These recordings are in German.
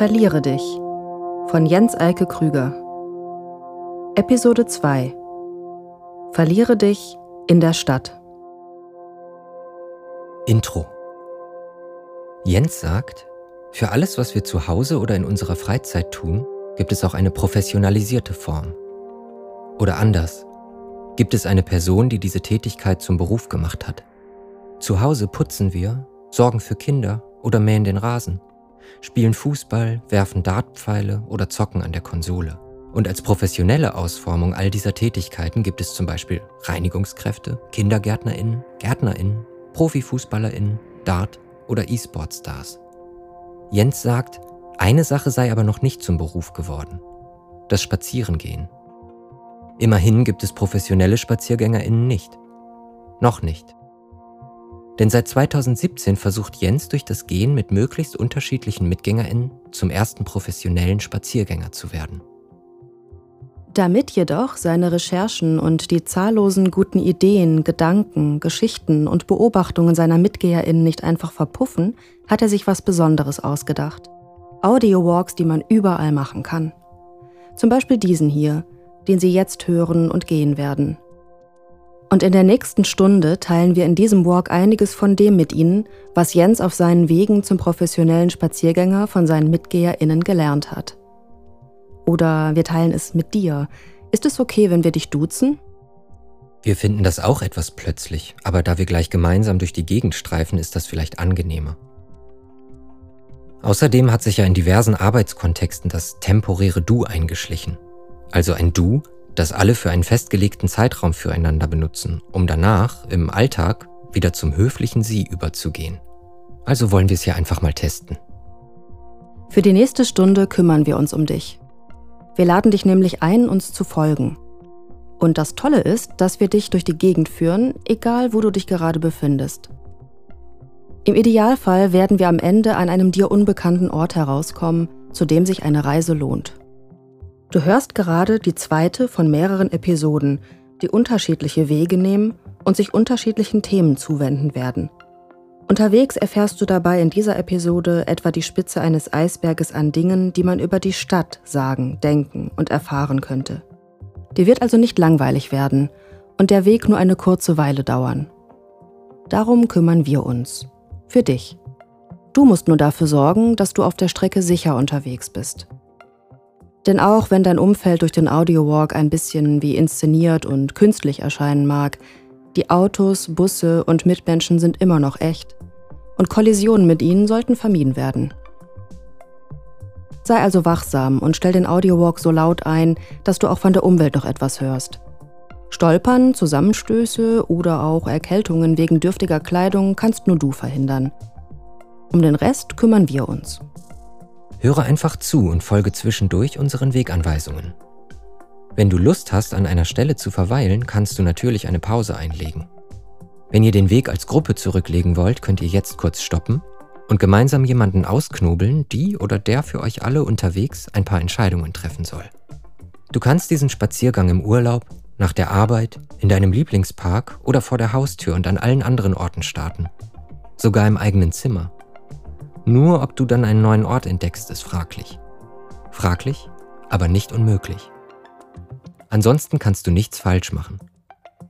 Verliere dich von Jens Eike Krüger. Episode 2 Verliere dich in der Stadt. Intro Jens sagt, für alles, was wir zu Hause oder in unserer Freizeit tun, gibt es auch eine professionalisierte Form. Oder anders, gibt es eine Person, die diese Tätigkeit zum Beruf gemacht hat. Zu Hause putzen wir, sorgen für Kinder oder mähen den Rasen, spielen Fußball, werfen Dartpfeile oder zocken an der Konsole. Und als professionelle Ausformung all dieser Tätigkeiten gibt es zum Beispiel Reinigungskräfte, KindergärtnerInnen, GärtnerInnen, ProfifußballerInnen, Dart- oder E-Sport-Stars. Jens sagt, eine Sache sei aber noch nicht zum Beruf geworden. Das Spazierengehen. Immerhin gibt es professionelle SpaziergängerInnen nicht. Noch nicht. Denn seit 2017 versucht Jens durch das Gehen mit möglichst unterschiedlichen MitgängerInnen zum ersten professionellen Spaziergänger zu werden. Damit jedoch seine Recherchen und die zahllosen guten Ideen, Gedanken, Geschichten und Beobachtungen seiner MitgeherInnen nicht einfach verpuffen, hat er sich was Besonderes ausgedacht. Audio-Walks, die man überall machen kann. Zum Beispiel diesen hier, den Sie jetzt hören und gehen werden. Und in der nächsten Stunde teilen wir in diesem Walk einiges von dem mit Ihnen, was Jens auf seinen Wegen zum professionellen Spaziergänger von seinen MitgeherInnen gelernt hat. Oder wir teilen es mit dir. Ist es okay, wenn wir dich duzen? Wir finden das auch etwas plötzlich, aber da wir gleich gemeinsam durch die Gegend streifen, ist das vielleicht angenehmer. Außerdem hat sich ja in diversen Arbeitskontexten das temporäre Du eingeschlichen. Also ein Du, das alle für einen festgelegten Zeitraum füreinander benutzen, um danach im Alltag wieder zum höflichen Sie überzugehen. Also wollen wir es hier einfach mal testen. Für die nächste Stunde kümmern wir uns um dich. Wir laden dich nämlich ein, uns zu folgen. Und das Tolle ist, dass wir dich durch die Gegend führen, egal wo du dich gerade befindest. Im Idealfall werden wir am Ende an einem dir unbekannten Ort herauskommen, zu dem sich eine Reise lohnt. Du hörst gerade die zweite von mehreren Episoden, die unterschiedliche Wege nehmen und sich unterschiedlichen Themen zuwenden werden. Unterwegs erfährst du dabei in dieser Episode etwa die Spitze eines Eisberges an Dingen, die man über die Stadt sagen, denken und erfahren könnte. Dir wird also nicht langweilig werden und der Weg nur eine kurze Weile dauern. Darum kümmern wir uns. Für dich. Du musst nur dafür sorgen, dass du auf der Strecke sicher unterwegs bist. Denn auch wenn dein Umfeld durch den Audiowalk ein bisschen wie inszeniert und künstlich erscheinen mag, die Autos, Busse und Mitmenschen sind immer noch echt. Und Kollisionen mit ihnen sollten vermieden werden. Sei also wachsam und stell den Audiowalk so laut ein, dass du auch von der Umwelt noch etwas hörst. Stolpern, Zusammenstöße oder auch Erkältungen wegen dürftiger Kleidung kannst nur du verhindern. Um den Rest kümmern wir uns. Höre einfach zu und folge zwischendurch unseren Weganweisungen. Wenn du Lust hast, an einer Stelle zu verweilen, kannst du natürlich eine Pause einlegen. Wenn ihr den Weg als Gruppe zurücklegen wollt, könnt ihr jetzt kurz stoppen und gemeinsam jemanden ausknobeln, die oder der für euch alle unterwegs ein paar Entscheidungen treffen soll. Du kannst diesen Spaziergang im Urlaub, nach der Arbeit, in deinem Lieblingspark oder vor der Haustür und an allen anderen Orten starten. Sogar im eigenen Zimmer. Nur ob du dann einen neuen Ort entdeckst, ist fraglich. Fraglich, aber nicht unmöglich. Ansonsten kannst du nichts falsch machen.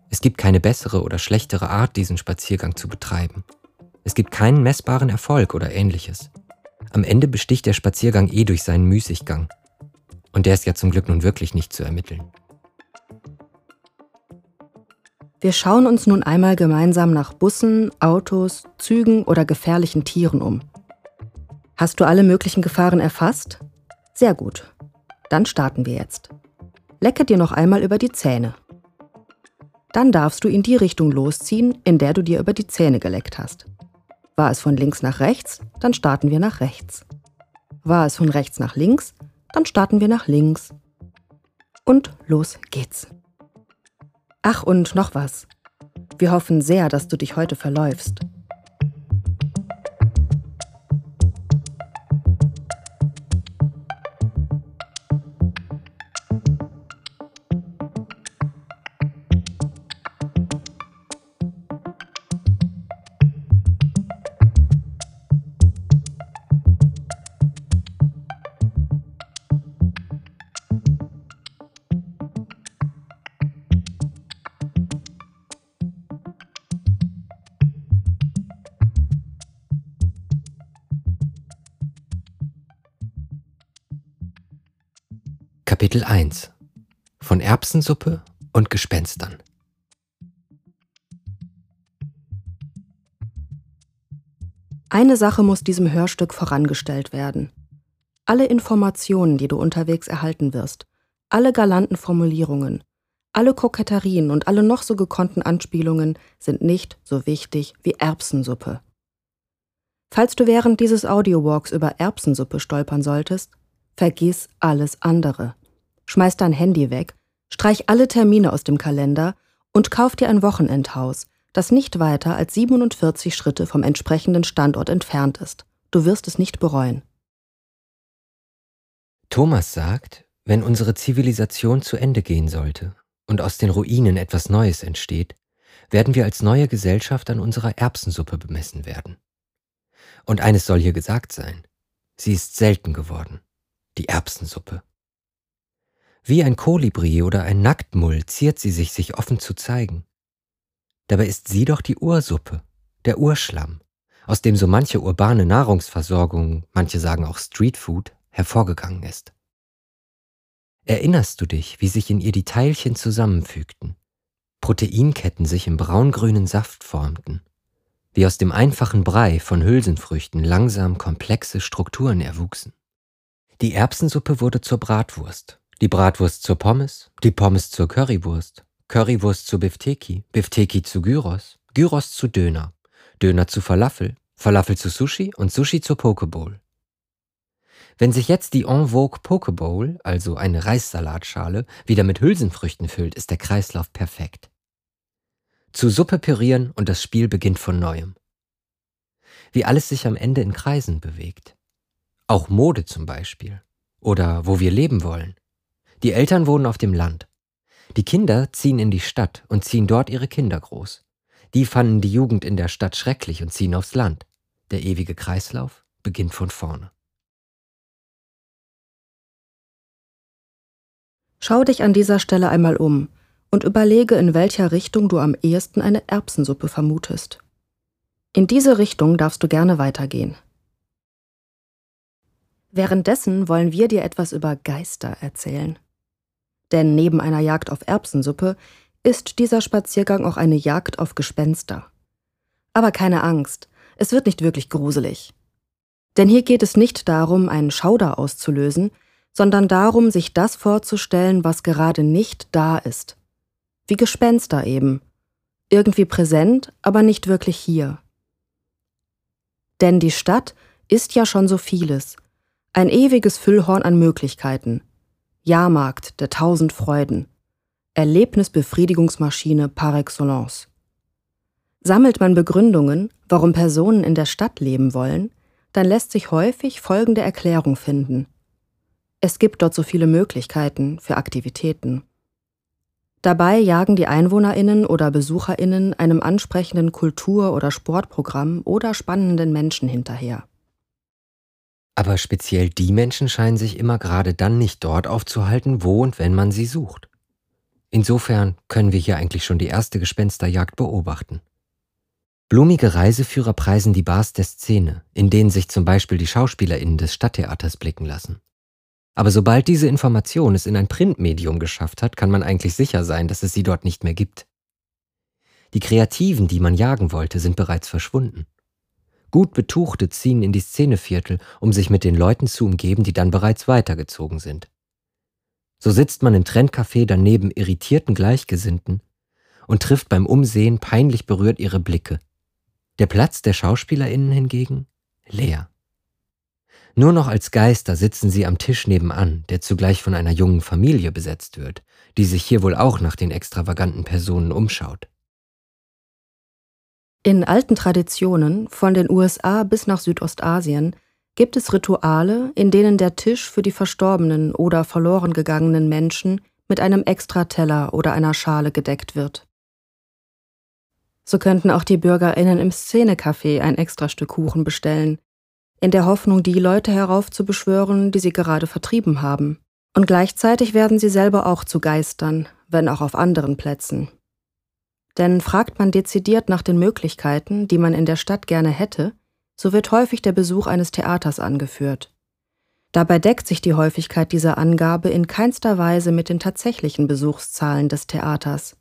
Es gibt keine bessere oder schlechtere Art, diesen Spaziergang zu betreiben. Es gibt keinen messbaren Erfolg oder ähnliches. Am Ende besticht der Spaziergang eh durch seinen Müßiggang. Und der ist ja zum Glück nun wirklich nicht zu ermitteln. Wir schauen uns nun einmal gemeinsam nach Bussen, Autos, Zügen oder gefährlichen Tieren um. Hast du alle möglichen Gefahren erfasst? Sehr gut. Dann starten wir jetzt. Lecke dir noch einmal über die Zähne. Dann darfst du in die Richtung losziehen, in der du dir über die Zähne geleckt hast. War es von links nach rechts, dann starten wir nach rechts. War es von rechts nach links, dann starten wir nach links. Und los geht's. Ach und noch was. Wir hoffen sehr, dass du dich heute verläufst. Kapitel 1 Von Erbsensuppe und Gespenstern Eine Sache muss diesem Hörstück vorangestellt werden. Alle Informationen, die du unterwegs erhalten wirst, alle galanten Formulierungen, alle Koketterien und alle noch so gekonnten Anspielungen sind nicht so wichtig wie Erbsensuppe. Falls du während dieses Audiowalks über Erbsensuppe stolpern solltest, vergiss alles andere. Schmeiß dein Handy weg, streich alle Termine aus dem Kalender und kauf dir ein Wochenendhaus, das nicht weiter als 47 Schritte vom entsprechenden Standort entfernt ist. Du wirst es nicht bereuen. Thomas sagt, wenn unsere Zivilisation zu Ende gehen sollte und aus den Ruinen etwas Neues entsteht, werden wir als neue Gesellschaft an unserer Erbsensuppe bemessen werden. Und eines soll hier gesagt sein, sie ist selten geworden, die Erbsensuppe. Wie ein Kolibri oder ein Nacktmull ziert sie sich, sich offen zu zeigen. Dabei ist sie doch die Ursuppe, der Urschlamm, aus dem so manche urbane Nahrungsversorgung, manche sagen auch Streetfood, hervorgegangen ist. Erinnerst du dich, wie sich in ihr die Teilchen zusammenfügten, Proteinketten sich im braungrünen Saft formten, wie aus dem einfachen Brei von Hülsenfrüchten langsam komplexe Strukturen erwuchsen? Die Erbsensuppe wurde zur Bratwurst, die Bratwurst zur Pommes, die Pommes zur Currywurst, Currywurst zu Bifteki, Bifteki zu Gyros, Gyros zu Döner, Döner zu Falafel, Falafel zu Sushi und Sushi zur Pokeball. Wenn sich jetzt die En Vogue Pokeball, also eine Reissalatschale, wieder mit Hülsenfrüchten füllt, ist der Kreislauf perfekt. Zu Suppe pürieren und das Spiel beginnt von neuem. Wie alles sich am Ende in Kreisen bewegt. Auch Mode zum Beispiel. Oder wo wir leben wollen. Die Eltern wohnen auf dem Land. Die Kinder ziehen in die Stadt und ziehen dort ihre Kinder groß. Die fanden die Jugend in der Stadt schrecklich und ziehen aufs Land. Der ewige Kreislauf beginnt von vorne. Schau dich an dieser Stelle einmal um und überlege, in welcher Richtung du am ehesten eine Erbsensuppe vermutest. In diese Richtung darfst du gerne weitergehen. Währenddessen wollen wir dir etwas über Geister erzählen. Denn neben einer Jagd auf Erbsensuppe ist dieser Spaziergang auch eine Jagd auf Gespenster. Aber keine Angst, es wird nicht wirklich gruselig. Denn hier geht es nicht darum, einen Schauder auszulösen, sondern darum, sich das vorzustellen, was gerade nicht da ist. Wie Gespenster eben. Irgendwie präsent, aber nicht wirklich hier. Denn die Stadt ist ja schon so vieles. Ein ewiges Füllhorn an Möglichkeiten. Jahrmarkt der tausend Freuden. Erlebnisbefriedigungsmaschine par excellence. Sammelt man Begründungen, warum Personen in der Stadt leben wollen, dann lässt sich häufig folgende Erklärung finden. Es gibt dort so viele Möglichkeiten für Aktivitäten. Dabei jagen die Einwohnerinnen oder Besucherinnen einem ansprechenden Kultur- oder Sportprogramm oder spannenden Menschen hinterher. Aber speziell die Menschen scheinen sich immer gerade dann nicht dort aufzuhalten, wo und wenn man sie sucht. Insofern können wir hier eigentlich schon die erste Gespensterjagd beobachten. Blumige Reiseführer preisen die Bars der Szene, in denen sich zum Beispiel die SchauspielerInnen des Stadttheaters blicken lassen. Aber sobald diese Information es in ein Printmedium geschafft hat, kann man eigentlich sicher sein, dass es sie dort nicht mehr gibt. Die Kreativen, die man jagen wollte, sind bereits verschwunden. Gut Betuchte ziehen in die Szeneviertel, um sich mit den Leuten zu umgeben, die dann bereits weitergezogen sind. So sitzt man im Trendcafé daneben irritierten Gleichgesinnten und trifft beim Umsehen peinlich berührt ihre Blicke. Der Platz der SchauspielerInnen hingegen leer. Nur noch als Geister sitzen sie am Tisch nebenan, der zugleich von einer jungen Familie besetzt wird, die sich hier wohl auch nach den extravaganten Personen umschaut. In alten Traditionen, von den USA bis nach Südostasien, gibt es Rituale, in denen der Tisch für die verstorbenen oder verloren gegangenen Menschen mit einem Extrateller oder einer Schale gedeckt wird. So könnten auch die BürgerInnen im Szenecafé ein Extrastück Kuchen bestellen, in der Hoffnung, die Leute heraufzubeschwören, die sie gerade vertrieben haben. Und gleichzeitig werden sie selber auch zu Geistern, wenn auch auf anderen Plätzen. Denn fragt man dezidiert nach den Möglichkeiten, die man in der Stadt gerne hätte, so wird häufig der Besuch eines Theaters angeführt. Dabei deckt sich die Häufigkeit dieser Angabe in keinster Weise mit den tatsächlichen Besuchszahlen des Theaters.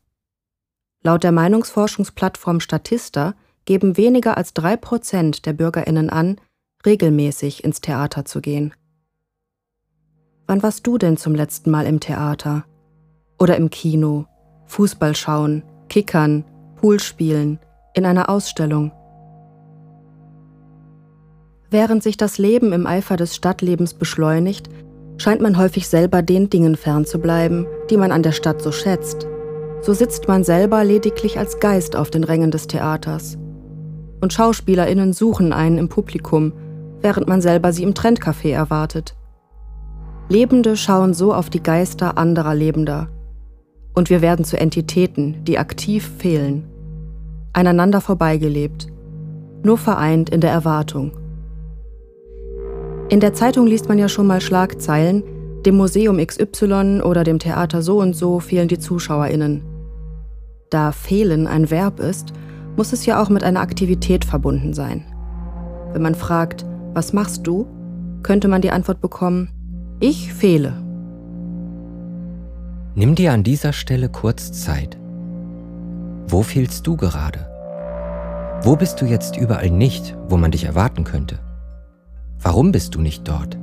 Laut der Meinungsforschungsplattform Statista geben weniger als drei Prozent der Bürgerinnen an, regelmäßig ins Theater zu gehen. Wann warst du denn zum letzten Mal im Theater? Oder im Kino, Fußball schauen, Kickern, Pool spielen, in einer Ausstellung? Während sich das Leben im Eifer des Stadtlebens beschleunigt, scheint man häufig selber den Dingen fernzubleiben, die man an der Stadt so schätzt. So sitzt man selber lediglich als Geist auf den Rängen des Theaters. Und SchauspielerInnen suchen einen im Publikum, während man selber sie im Trendcafé erwartet. Lebende schauen so auf die Geister anderer Lebender. Und wir werden zu Entitäten, die aktiv fehlen. Einander vorbeigelebt, nur vereint in der Erwartung. In der Zeitung liest man ja schon mal Schlagzeilen, dem Museum XY oder dem Theater so und so fehlen die Zuschauerinnen. Da fehlen ein Verb ist, muss es ja auch mit einer Aktivität verbunden sein. Wenn man fragt, was machst du, könnte man die Antwort bekommen, ich fehle. Nimm dir an dieser Stelle kurz Zeit. Wo fehlst du gerade? Wo bist du jetzt überall nicht, wo man dich erwarten könnte? Warum bist du nicht dort?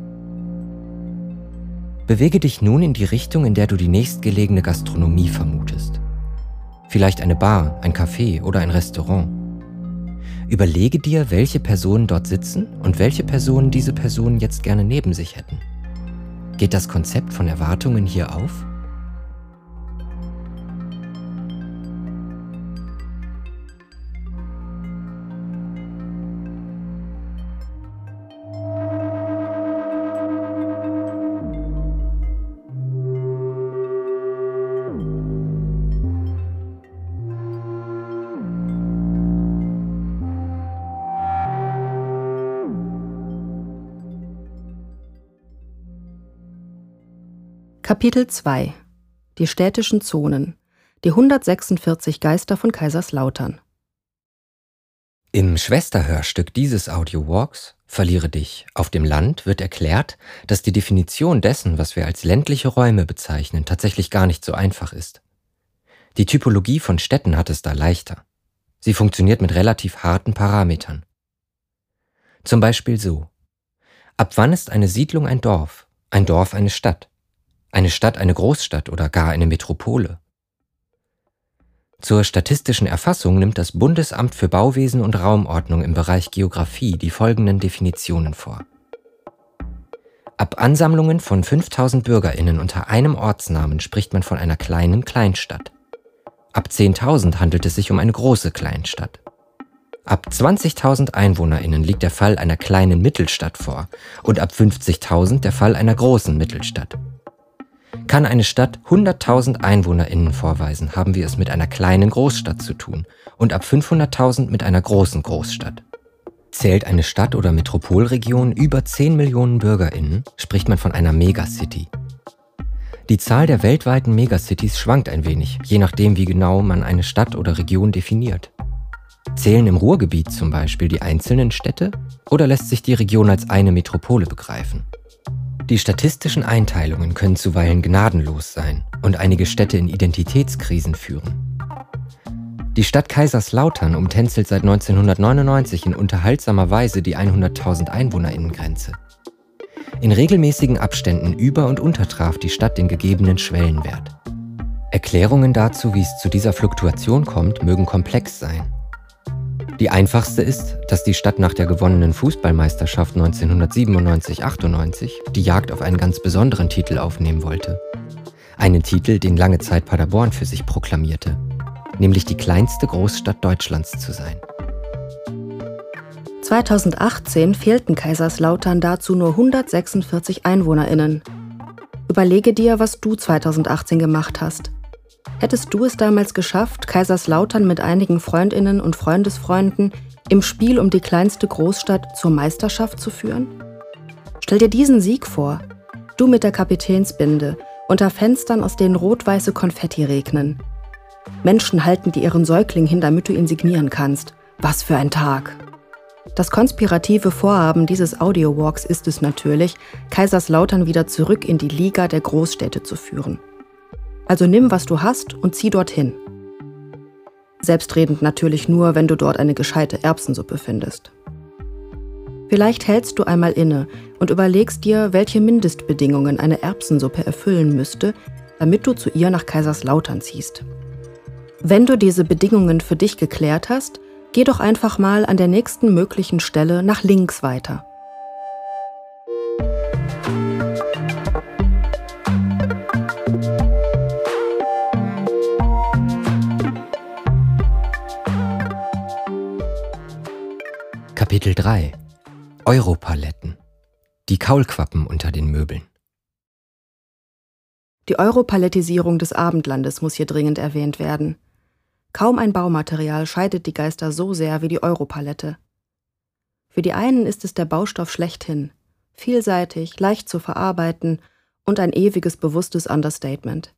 Bewege dich nun in die Richtung, in der du die nächstgelegene Gastronomie vermutest. Vielleicht eine Bar, ein Café oder ein Restaurant. Überlege dir, welche Personen dort sitzen und welche Personen diese Personen jetzt gerne neben sich hätten. Geht das Konzept von Erwartungen hier auf? Kapitel 2 Die städtischen Zonen Die 146 Geister von Kaiserslautern Im Schwesterhörstück dieses Audio-Walks Verliere dich auf dem Land wird erklärt, dass die Definition dessen, was wir als ländliche Räume bezeichnen, tatsächlich gar nicht so einfach ist. Die Typologie von Städten hat es da leichter. Sie funktioniert mit relativ harten Parametern. Zum Beispiel so. Ab wann ist eine Siedlung ein Dorf, ein Dorf eine Stadt? Eine Stadt eine Großstadt oder gar eine Metropole. Zur statistischen Erfassung nimmt das Bundesamt für Bauwesen und Raumordnung im Bereich Geographie die folgenden Definitionen vor. Ab Ansammlungen von 5000 Bürgerinnen unter einem Ortsnamen spricht man von einer kleinen Kleinstadt. Ab 10.000 handelt es sich um eine große Kleinstadt. Ab 20.000 Einwohnerinnen liegt der Fall einer kleinen Mittelstadt vor und ab 50.000 der Fall einer großen Mittelstadt. Kann eine Stadt 100.000 EinwohnerInnen vorweisen, haben wir es mit einer kleinen Großstadt zu tun und ab 500.000 mit einer großen Großstadt. Zählt eine Stadt oder Metropolregion über 10 Millionen BürgerInnen, spricht man von einer Megacity. Die Zahl der weltweiten Megacities schwankt ein wenig, je nachdem, wie genau man eine Stadt oder Region definiert. Zählen im Ruhrgebiet zum Beispiel die einzelnen Städte oder lässt sich die Region als eine Metropole begreifen? Die statistischen Einteilungen können zuweilen gnadenlos sein und einige Städte in Identitätskrisen führen. Die Stadt Kaiserslautern umtänzelt seit 1999 in unterhaltsamer Weise die 100.000 Einwohnerinnengrenze. In regelmäßigen Abständen über- und untertraf die Stadt den gegebenen Schwellenwert. Erklärungen dazu, wie es zu dieser Fluktuation kommt, mögen komplex sein. Die einfachste ist, dass die Stadt nach der gewonnenen Fußballmeisterschaft 1997-98 die Jagd auf einen ganz besonderen Titel aufnehmen wollte. Einen Titel, den lange Zeit Paderborn für sich proklamierte, nämlich die kleinste Großstadt Deutschlands zu sein. 2018 fehlten Kaiserslautern dazu nur 146 Einwohnerinnen. Überlege dir, was du 2018 gemacht hast. Hättest du es damals geschafft, Kaiserslautern mit einigen Freundinnen und Freundesfreunden im Spiel um die kleinste Großstadt zur Meisterschaft zu führen? Stell dir diesen Sieg vor. Du mit der Kapitänsbinde, unter Fenstern, aus denen rot-weiße Konfetti regnen. Menschen halten dir ihren Säugling hin, damit du ihn signieren kannst. Was für ein Tag. Das konspirative Vorhaben dieses Audiowalks ist es natürlich, Kaiserslautern wieder zurück in die Liga der Großstädte zu führen. Also nimm, was du hast und zieh dorthin. Selbstredend natürlich nur, wenn du dort eine gescheite Erbsensuppe findest. Vielleicht hältst du einmal inne und überlegst dir, welche Mindestbedingungen eine Erbsensuppe erfüllen müsste, damit du zu ihr nach Kaiserslautern ziehst. Wenn du diese Bedingungen für dich geklärt hast, geh doch einfach mal an der nächsten möglichen Stelle nach links weiter. Kapitel 3 Europaletten Die Kaulquappen unter den Möbeln Die Europalettisierung des Abendlandes muss hier dringend erwähnt werden. Kaum ein Baumaterial scheidet die Geister so sehr wie die Europalette. Für die einen ist es der Baustoff schlechthin, vielseitig, leicht zu verarbeiten und ein ewiges bewusstes Understatement.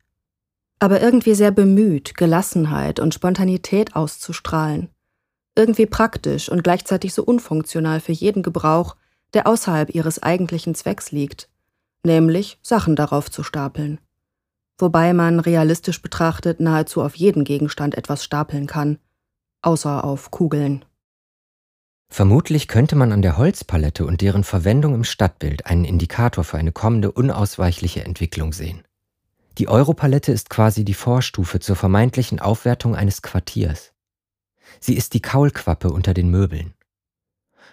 Aber irgendwie sehr bemüht, Gelassenheit und Spontanität auszustrahlen. Irgendwie praktisch und gleichzeitig so unfunktional für jeden Gebrauch, der außerhalb ihres eigentlichen Zwecks liegt, nämlich Sachen darauf zu stapeln wobei man realistisch betrachtet nahezu auf jeden Gegenstand etwas stapeln kann, außer auf Kugeln. Vermutlich könnte man an der Holzpalette und deren Verwendung im Stadtbild einen Indikator für eine kommende unausweichliche Entwicklung sehen. Die Europalette ist quasi die Vorstufe zur vermeintlichen Aufwertung eines Quartiers. Sie ist die Kaulquappe unter den Möbeln.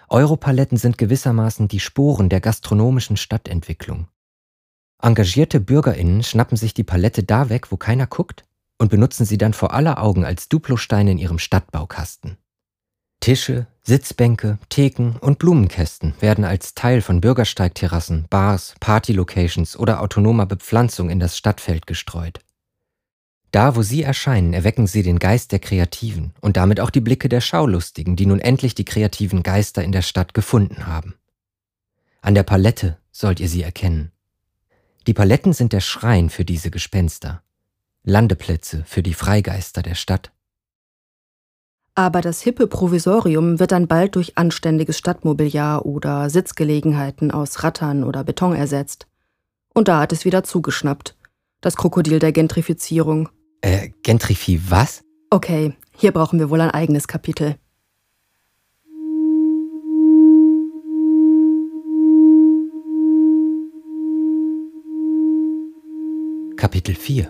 Europaletten sind gewissermaßen die Sporen der gastronomischen Stadtentwicklung. Engagierte BürgerInnen schnappen sich die Palette da weg, wo keiner guckt und benutzen sie dann vor aller Augen als Duplosteine in ihrem Stadtbaukasten. Tische, Sitzbänke, Theken und Blumenkästen werden als Teil von Bürgersteigterrassen, Bars, Partylocations oder autonomer Bepflanzung in das Stadtfeld gestreut. Da, wo sie erscheinen, erwecken sie den Geist der Kreativen und damit auch die Blicke der Schaulustigen, die nun endlich die kreativen Geister in der Stadt gefunden haben. An der Palette sollt ihr sie erkennen. Die Paletten sind der Schrein für diese Gespenster, Landeplätze für die Freigeister der Stadt. Aber das hippe Provisorium wird dann bald durch anständiges Stadtmobiliar oder Sitzgelegenheiten aus Rattern oder Beton ersetzt. Und da hat es wieder zugeschnappt. Das Krokodil der Gentrifizierung. Äh, Gentrifi was? Okay, hier brauchen wir wohl ein eigenes Kapitel. Kapitel 4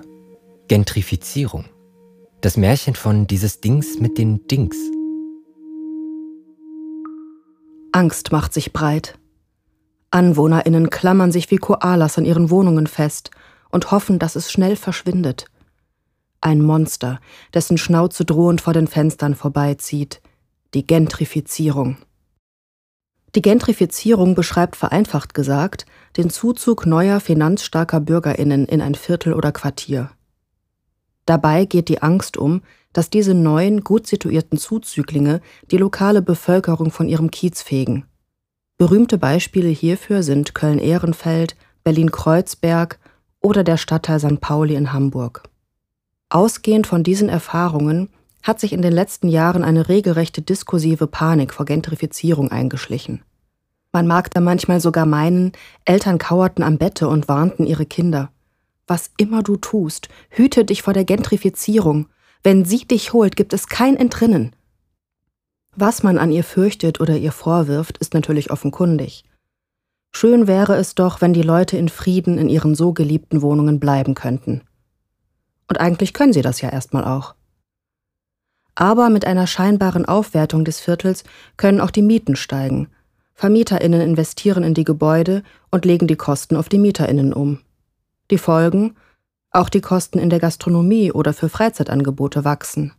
Gentrifizierung Das Märchen von dieses Dings mit den Dings. Angst macht sich breit. AnwohnerInnen klammern sich wie Koalas an ihren Wohnungen fest und hoffen, dass es schnell verschwindet. Ein Monster, dessen Schnauze drohend vor den Fenstern vorbeizieht. Die Gentrifizierung. Die Gentrifizierung beschreibt vereinfacht gesagt den Zuzug neuer finanzstarker Bürgerinnen in ein Viertel oder Quartier. Dabei geht die Angst um, dass diese neuen, gut situierten Zuzüglinge die lokale Bevölkerung von ihrem Kiez fegen. Berühmte Beispiele hierfür sind Köln-Ehrenfeld, Berlin-Kreuzberg oder der Stadtteil St. Pauli in Hamburg. Ausgehend von diesen Erfahrungen hat sich in den letzten Jahren eine regelrechte diskursive Panik vor Gentrifizierung eingeschlichen. Man mag da manchmal sogar meinen, Eltern kauerten am Bette und warnten ihre Kinder. Was immer du tust, hüte dich vor der Gentrifizierung. Wenn sie dich holt, gibt es kein Entrinnen. Was man an ihr fürchtet oder ihr vorwirft, ist natürlich offenkundig. Schön wäre es doch, wenn die Leute in Frieden in ihren so geliebten Wohnungen bleiben könnten. Und eigentlich können sie das ja erstmal auch. Aber mit einer scheinbaren Aufwertung des Viertels können auch die Mieten steigen. VermieterInnen investieren in die Gebäude und legen die Kosten auf die MieterInnen um. Die Folgen? Auch die Kosten in der Gastronomie oder für Freizeitangebote wachsen.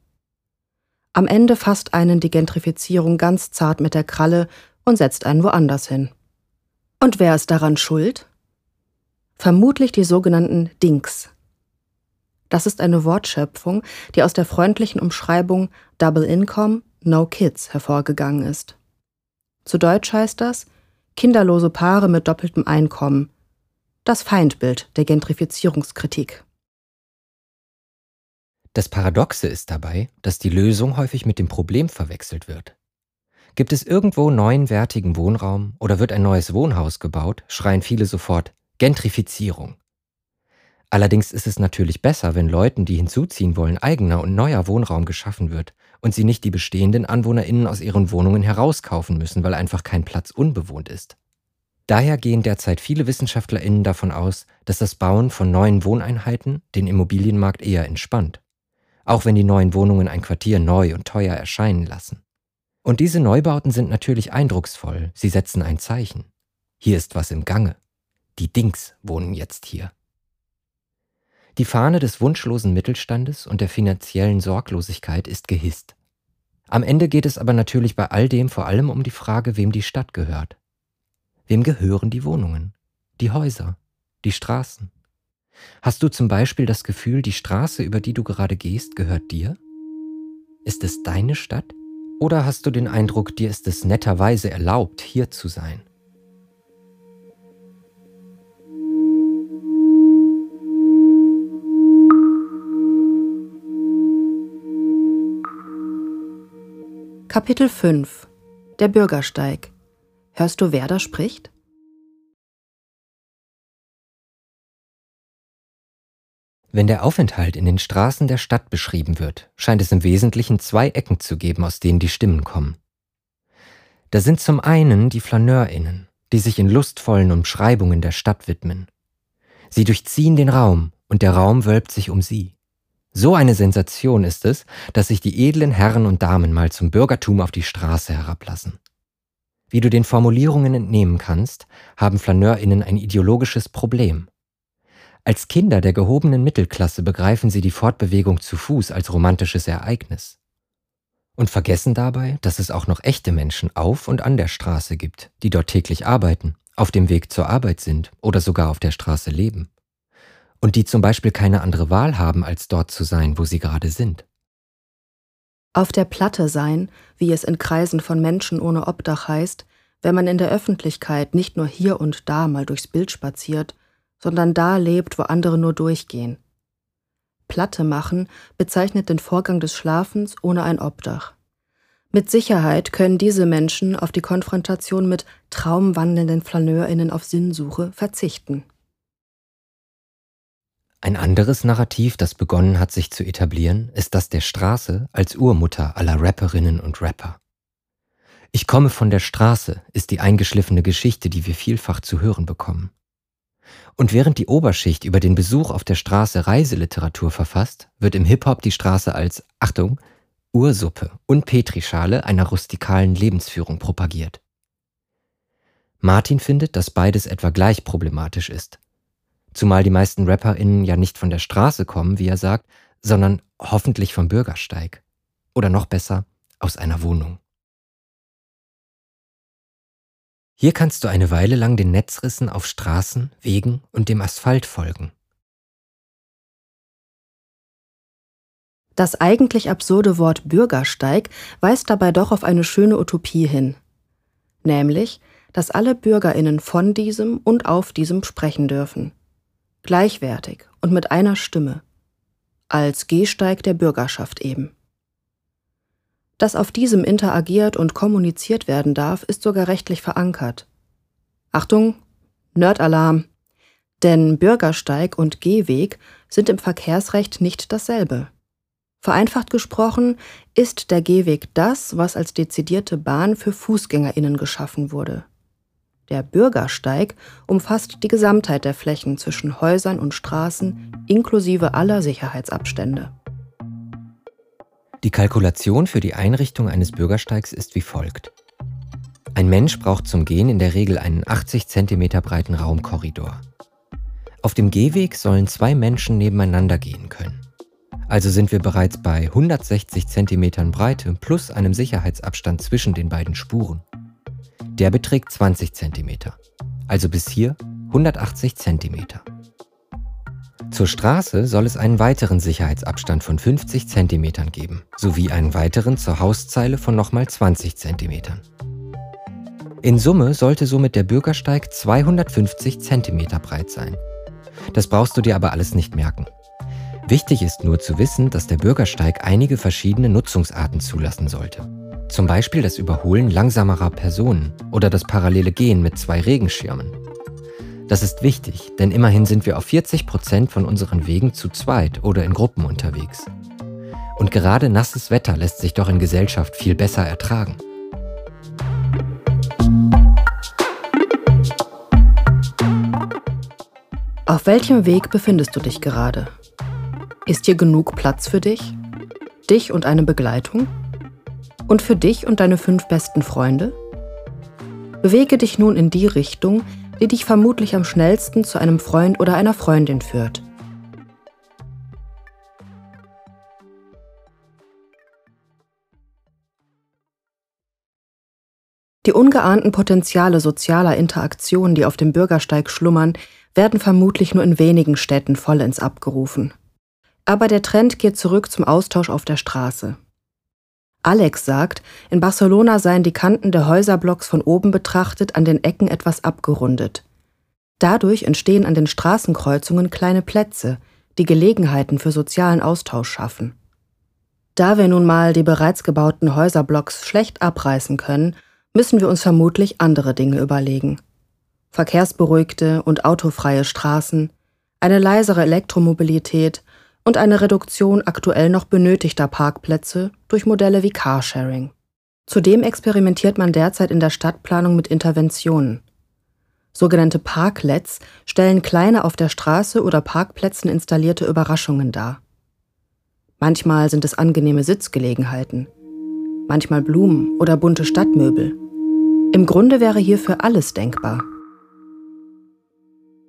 Am Ende fasst einen die Gentrifizierung ganz zart mit der Kralle und setzt einen woanders hin. Und wer ist daran schuld? Vermutlich die sogenannten Dinks, das ist eine Wortschöpfung, die aus der freundlichen Umschreibung Double Income, No Kids hervorgegangen ist. Zu Deutsch heißt das kinderlose Paare mit doppeltem Einkommen. Das Feindbild der Gentrifizierungskritik. Das Paradoxe ist dabei, dass die Lösung häufig mit dem Problem verwechselt wird. Gibt es irgendwo neuen wertigen Wohnraum oder wird ein neues Wohnhaus gebaut, schreien viele sofort Gentrifizierung. Allerdings ist es natürlich besser, wenn Leuten, die hinzuziehen wollen, eigener und neuer Wohnraum geschaffen wird und sie nicht die bestehenden AnwohnerInnen aus ihren Wohnungen herauskaufen müssen, weil einfach kein Platz unbewohnt ist. Daher gehen derzeit viele WissenschaftlerInnen davon aus, dass das Bauen von neuen Wohneinheiten den Immobilienmarkt eher entspannt. Auch wenn die neuen Wohnungen ein Quartier neu und teuer erscheinen lassen. Und diese Neubauten sind natürlich eindrucksvoll, sie setzen ein Zeichen. Hier ist was im Gange. Die Dings wohnen jetzt hier. Die Fahne des wunschlosen Mittelstandes und der finanziellen Sorglosigkeit ist gehisst. Am Ende geht es aber natürlich bei all dem vor allem um die Frage, wem die Stadt gehört. Wem gehören die Wohnungen, die Häuser, die Straßen? Hast du zum Beispiel das Gefühl, die Straße, über die du gerade gehst, gehört dir? Ist es deine Stadt? Oder hast du den Eindruck, dir ist es netterweise erlaubt, hier zu sein? Kapitel 5 Der Bürgersteig Hörst du, wer da spricht? Wenn der Aufenthalt in den Straßen der Stadt beschrieben wird, scheint es im Wesentlichen zwei Ecken zu geben, aus denen die Stimmen kommen. Da sind zum einen die Flaneurinnen, die sich in lustvollen Umschreibungen der Stadt widmen. Sie durchziehen den Raum und der Raum wölbt sich um sie. So eine Sensation ist es, dass sich die edlen Herren und Damen mal zum Bürgertum auf die Straße herablassen. Wie du den Formulierungen entnehmen kannst, haben Flaneurinnen ein ideologisches Problem. Als Kinder der gehobenen Mittelklasse begreifen sie die Fortbewegung zu Fuß als romantisches Ereignis und vergessen dabei, dass es auch noch echte Menschen auf und an der Straße gibt, die dort täglich arbeiten, auf dem Weg zur Arbeit sind oder sogar auf der Straße leben und die zum Beispiel keine andere Wahl haben, als dort zu sein, wo sie gerade sind. Auf der Platte sein, wie es in Kreisen von Menschen ohne Obdach heißt, wenn man in der Öffentlichkeit nicht nur hier und da mal durchs Bild spaziert, sondern da lebt, wo andere nur durchgehen. Platte machen bezeichnet den Vorgang des Schlafens ohne ein Obdach. Mit Sicherheit können diese Menschen auf die Konfrontation mit traumwandelnden Flaneurinnen auf Sinnsuche verzichten. Ein anderes Narrativ, das begonnen hat, sich zu etablieren, ist das der Straße als Urmutter aller Rapperinnen und Rapper. Ich komme von der Straße ist die eingeschliffene Geschichte, die wir vielfach zu hören bekommen. Und während die Oberschicht über den Besuch auf der Straße Reiseliteratur verfasst, wird im Hip-Hop die Straße als, Achtung, Ursuppe und Petrischale einer rustikalen Lebensführung propagiert. Martin findet, dass beides etwa gleich problematisch ist Zumal die meisten RapperInnen ja nicht von der Straße kommen, wie er sagt, sondern hoffentlich vom Bürgersteig. Oder noch besser, aus einer Wohnung. Hier kannst du eine Weile lang den Netzrissen auf Straßen, Wegen und dem Asphalt folgen. Das eigentlich absurde Wort Bürgersteig weist dabei doch auf eine schöne Utopie hin. Nämlich, dass alle Bürgerinnen von diesem und auf diesem sprechen dürfen gleichwertig und mit einer Stimme, als Gehsteig der Bürgerschaft eben. Dass auf diesem interagiert und kommuniziert werden darf, ist sogar rechtlich verankert. Achtung, Nerdalarm! Denn Bürgersteig und Gehweg sind im Verkehrsrecht nicht dasselbe. Vereinfacht gesprochen ist der Gehweg das, was als dezidierte Bahn für Fußgängerinnen geschaffen wurde. Der Bürgersteig umfasst die Gesamtheit der Flächen zwischen Häusern und Straßen inklusive aller Sicherheitsabstände. Die Kalkulation für die Einrichtung eines Bürgersteigs ist wie folgt. Ein Mensch braucht zum Gehen in der Regel einen 80 cm breiten Raumkorridor. Auf dem Gehweg sollen zwei Menschen nebeneinander gehen können. Also sind wir bereits bei 160 cm Breite plus einem Sicherheitsabstand zwischen den beiden Spuren. Der beträgt 20 cm, also bis hier 180 cm. Zur Straße soll es einen weiteren Sicherheitsabstand von 50 cm geben, sowie einen weiteren zur Hauszeile von nochmal 20 cm. In Summe sollte somit der Bürgersteig 250 cm breit sein. Das brauchst du dir aber alles nicht merken. Wichtig ist nur zu wissen, dass der Bürgersteig einige verschiedene Nutzungsarten zulassen sollte. Zum Beispiel das Überholen langsamerer Personen oder das parallele Gehen mit zwei Regenschirmen. Das ist wichtig, denn immerhin sind wir auf 40 Prozent von unseren Wegen zu zweit oder in Gruppen unterwegs. Und gerade nasses Wetter lässt sich doch in Gesellschaft viel besser ertragen. Auf welchem Weg befindest du dich gerade? Ist hier genug Platz für dich? Dich und eine Begleitung? Und für dich und deine fünf besten Freunde? Bewege dich nun in die Richtung, die dich vermutlich am schnellsten zu einem Freund oder einer Freundin führt. Die ungeahnten Potenziale sozialer Interaktion, die auf dem Bürgersteig schlummern, werden vermutlich nur in wenigen Städten vollends abgerufen. Aber der Trend geht zurück zum Austausch auf der Straße. Alex sagt, in Barcelona seien die Kanten der Häuserblocks von oben betrachtet an den Ecken etwas abgerundet. Dadurch entstehen an den Straßenkreuzungen kleine Plätze, die Gelegenheiten für sozialen Austausch schaffen. Da wir nun mal die bereits gebauten Häuserblocks schlecht abreißen können, müssen wir uns vermutlich andere Dinge überlegen. Verkehrsberuhigte und autofreie Straßen, eine leisere Elektromobilität und eine Reduktion aktuell noch benötigter Parkplätze durch Modelle wie Carsharing. Zudem experimentiert man derzeit in der Stadtplanung mit Interventionen. Sogenannte Parklets stellen kleine auf der Straße oder Parkplätzen installierte Überraschungen dar. Manchmal sind es angenehme Sitzgelegenheiten, manchmal Blumen oder bunte Stadtmöbel. Im Grunde wäre hierfür alles denkbar.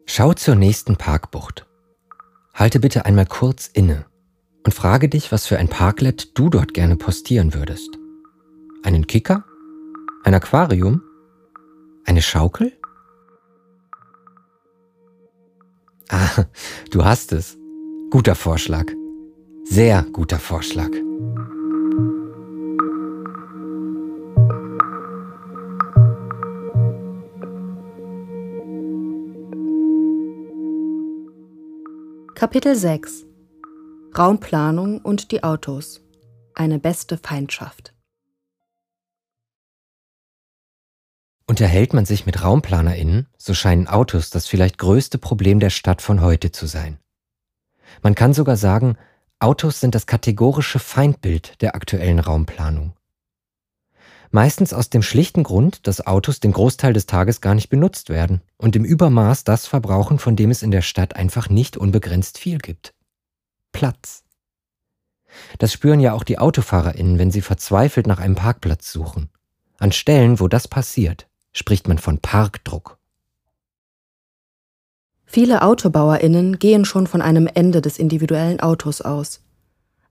Schau zur nächsten Parkbucht. Halte bitte einmal kurz inne und frage dich, was für ein Parklet du dort gerne postieren würdest. Einen Kicker? Ein Aquarium? Eine Schaukel? Ah, du hast es. Guter Vorschlag. Sehr guter Vorschlag. Kapitel 6 Raumplanung und die Autos. Eine beste Feindschaft. Unterhält man sich mit RaumplanerInnen, so scheinen Autos das vielleicht größte Problem der Stadt von heute zu sein. Man kann sogar sagen, Autos sind das kategorische Feindbild der aktuellen Raumplanung. Meistens aus dem schlichten Grund, dass Autos den Großteil des Tages gar nicht benutzt werden und im Übermaß das verbrauchen, von dem es in der Stadt einfach nicht unbegrenzt viel gibt. Platz. Das spüren ja auch die AutofahrerInnen, wenn sie verzweifelt nach einem Parkplatz suchen. An Stellen, wo das passiert, spricht man von Parkdruck. Viele AutobauerInnen gehen schon von einem Ende des individuellen Autos aus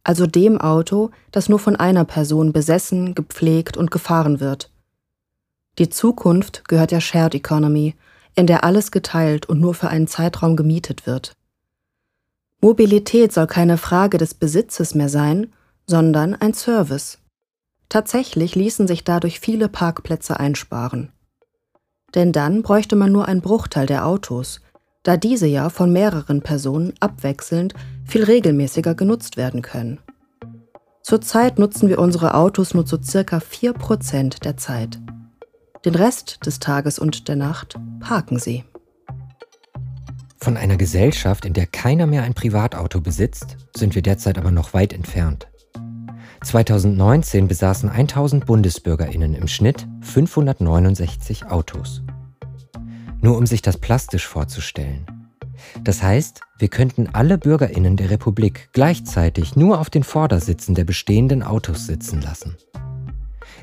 also dem Auto, das nur von einer Person besessen, gepflegt und gefahren wird. Die Zukunft gehört der Shared Economy, in der alles geteilt und nur für einen Zeitraum gemietet wird. Mobilität soll keine Frage des Besitzes mehr sein, sondern ein Service. Tatsächlich ließen sich dadurch viele Parkplätze einsparen. Denn dann bräuchte man nur einen Bruchteil der Autos, da diese ja von mehreren Personen abwechselnd viel regelmäßiger genutzt werden können. Zurzeit nutzen wir unsere Autos nur zu circa 4% der Zeit. Den Rest des Tages und der Nacht parken sie. Von einer Gesellschaft, in der keiner mehr ein Privatauto besitzt, sind wir derzeit aber noch weit entfernt. 2019 besaßen 1000 Bundesbürgerinnen im Schnitt 569 Autos. Nur um sich das plastisch vorzustellen. Das heißt, wir könnten alle Bürgerinnen der Republik gleichzeitig nur auf den Vordersitzen der bestehenden Autos sitzen lassen.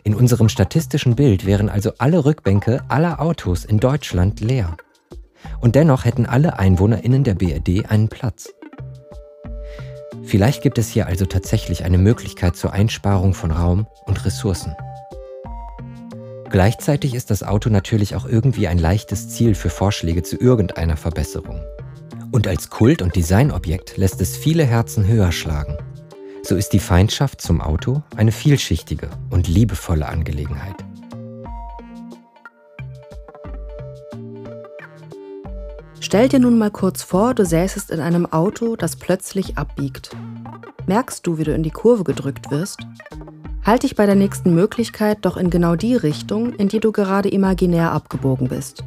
In unserem statistischen Bild wären also alle Rückbänke aller Autos in Deutschland leer. Und dennoch hätten alle Einwohnerinnen der BRD einen Platz. Vielleicht gibt es hier also tatsächlich eine Möglichkeit zur Einsparung von Raum und Ressourcen. Gleichzeitig ist das Auto natürlich auch irgendwie ein leichtes Ziel für Vorschläge zu irgendeiner Verbesserung. Und als Kult- und Designobjekt lässt es viele Herzen höher schlagen. So ist die Feindschaft zum Auto eine vielschichtige und liebevolle Angelegenheit. Stell dir nun mal kurz vor, du säßest in einem Auto, das plötzlich abbiegt. Merkst du, wie du in die Kurve gedrückt wirst? Halt dich bei der nächsten Möglichkeit doch in genau die Richtung, in die du gerade imaginär abgebogen bist.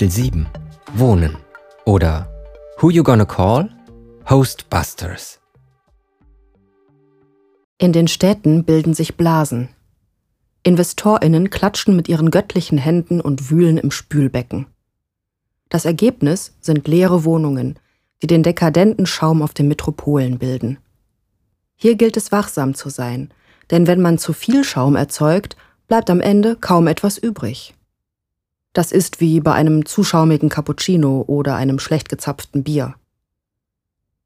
Kapitel 7 Wohnen oder Who You Gonna Call? Hostbusters. In den Städten bilden sich Blasen. Investorinnen klatschen mit ihren göttlichen Händen und wühlen im Spülbecken. Das Ergebnis sind leere Wohnungen, die den dekadenten Schaum auf den Metropolen bilden. Hier gilt es wachsam zu sein, denn wenn man zu viel Schaum erzeugt, bleibt am Ende kaum etwas übrig. Das ist wie bei einem zu schaumigen Cappuccino oder einem schlecht gezapften Bier.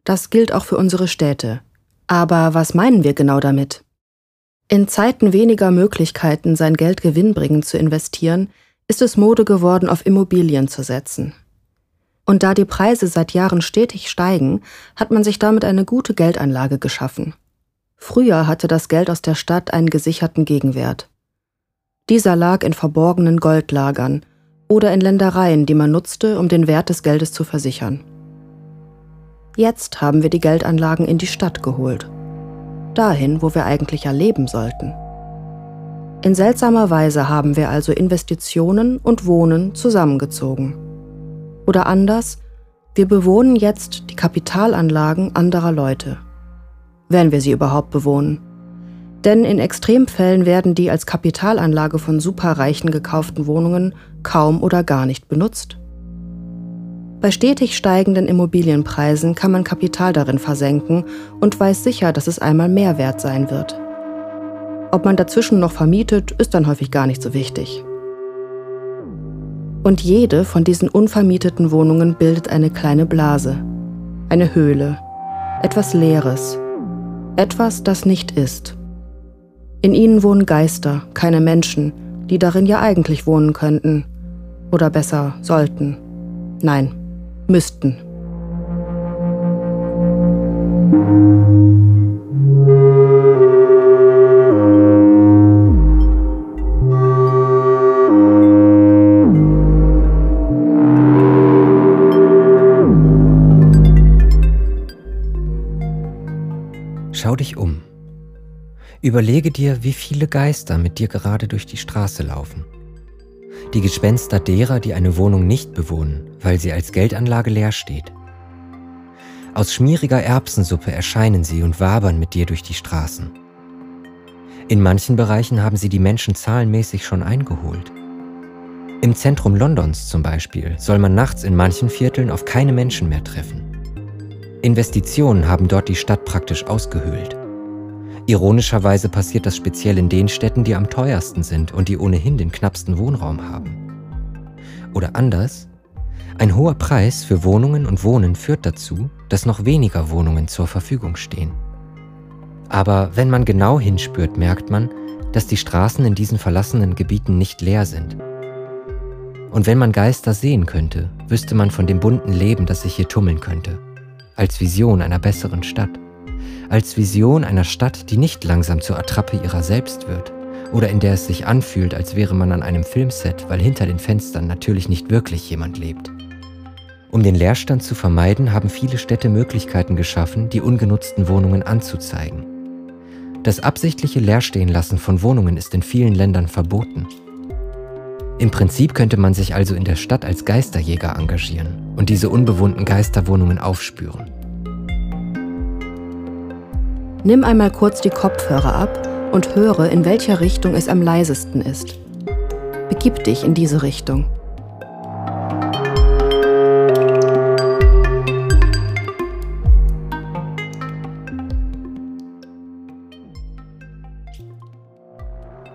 Das gilt auch für unsere Städte. Aber was meinen wir genau damit? In Zeiten weniger Möglichkeiten, sein Geld gewinnbringend zu investieren, ist es Mode geworden, auf Immobilien zu setzen. Und da die Preise seit Jahren stetig steigen, hat man sich damit eine gute Geldanlage geschaffen. Früher hatte das Geld aus der Stadt einen gesicherten Gegenwert. Dieser lag in verborgenen Goldlagern, oder in Ländereien, die man nutzte, um den Wert des Geldes zu versichern. Jetzt haben wir die Geldanlagen in die Stadt geholt. Dahin, wo wir eigentlich ja leben sollten. In seltsamer Weise haben wir also Investitionen und Wohnen zusammengezogen. Oder anders, wir bewohnen jetzt die Kapitalanlagen anderer Leute. Wenn wir sie überhaupt bewohnen denn in Extremfällen werden die als Kapitalanlage von Superreichen gekauften Wohnungen kaum oder gar nicht benutzt. Bei stetig steigenden Immobilienpreisen kann man Kapital darin versenken und weiß sicher, dass es einmal mehr wert sein wird. Ob man dazwischen noch vermietet, ist dann häufig gar nicht so wichtig. Und jede von diesen unvermieteten Wohnungen bildet eine kleine Blase, eine Höhle, etwas Leeres, etwas, das nicht ist. In ihnen wohnen Geister, keine Menschen, die darin ja eigentlich wohnen könnten. Oder besser sollten. Nein, müssten. Überlege dir, wie viele Geister mit dir gerade durch die Straße laufen. Die Gespenster derer, die eine Wohnung nicht bewohnen, weil sie als Geldanlage leer steht. Aus schmieriger Erbsensuppe erscheinen sie und wabern mit dir durch die Straßen. In manchen Bereichen haben sie die Menschen zahlenmäßig schon eingeholt. Im Zentrum Londons zum Beispiel soll man nachts in manchen Vierteln auf keine Menschen mehr treffen. Investitionen haben dort die Stadt praktisch ausgehöhlt. Ironischerweise passiert das speziell in den Städten, die am teuersten sind und die ohnehin den knappsten Wohnraum haben. Oder anders, ein hoher Preis für Wohnungen und Wohnen führt dazu, dass noch weniger Wohnungen zur Verfügung stehen. Aber wenn man genau hinspürt, merkt man, dass die Straßen in diesen verlassenen Gebieten nicht leer sind. Und wenn man Geister sehen könnte, wüsste man von dem bunten Leben, das sich hier tummeln könnte, als Vision einer besseren Stadt als Vision einer Stadt, die nicht langsam zur Attrappe ihrer selbst wird oder in der es sich anfühlt, als wäre man an einem Filmset, weil hinter den Fenstern natürlich nicht wirklich jemand lebt. Um den Leerstand zu vermeiden, haben viele Städte Möglichkeiten geschaffen, die ungenutzten Wohnungen anzuzeigen. Das absichtliche Leerstehenlassen von Wohnungen ist in vielen Ländern verboten. Im Prinzip könnte man sich also in der Stadt als Geisterjäger engagieren und diese unbewohnten Geisterwohnungen aufspüren. Nimm einmal kurz die Kopfhörer ab und höre, in welcher Richtung es am leisesten ist. Begib dich in diese Richtung.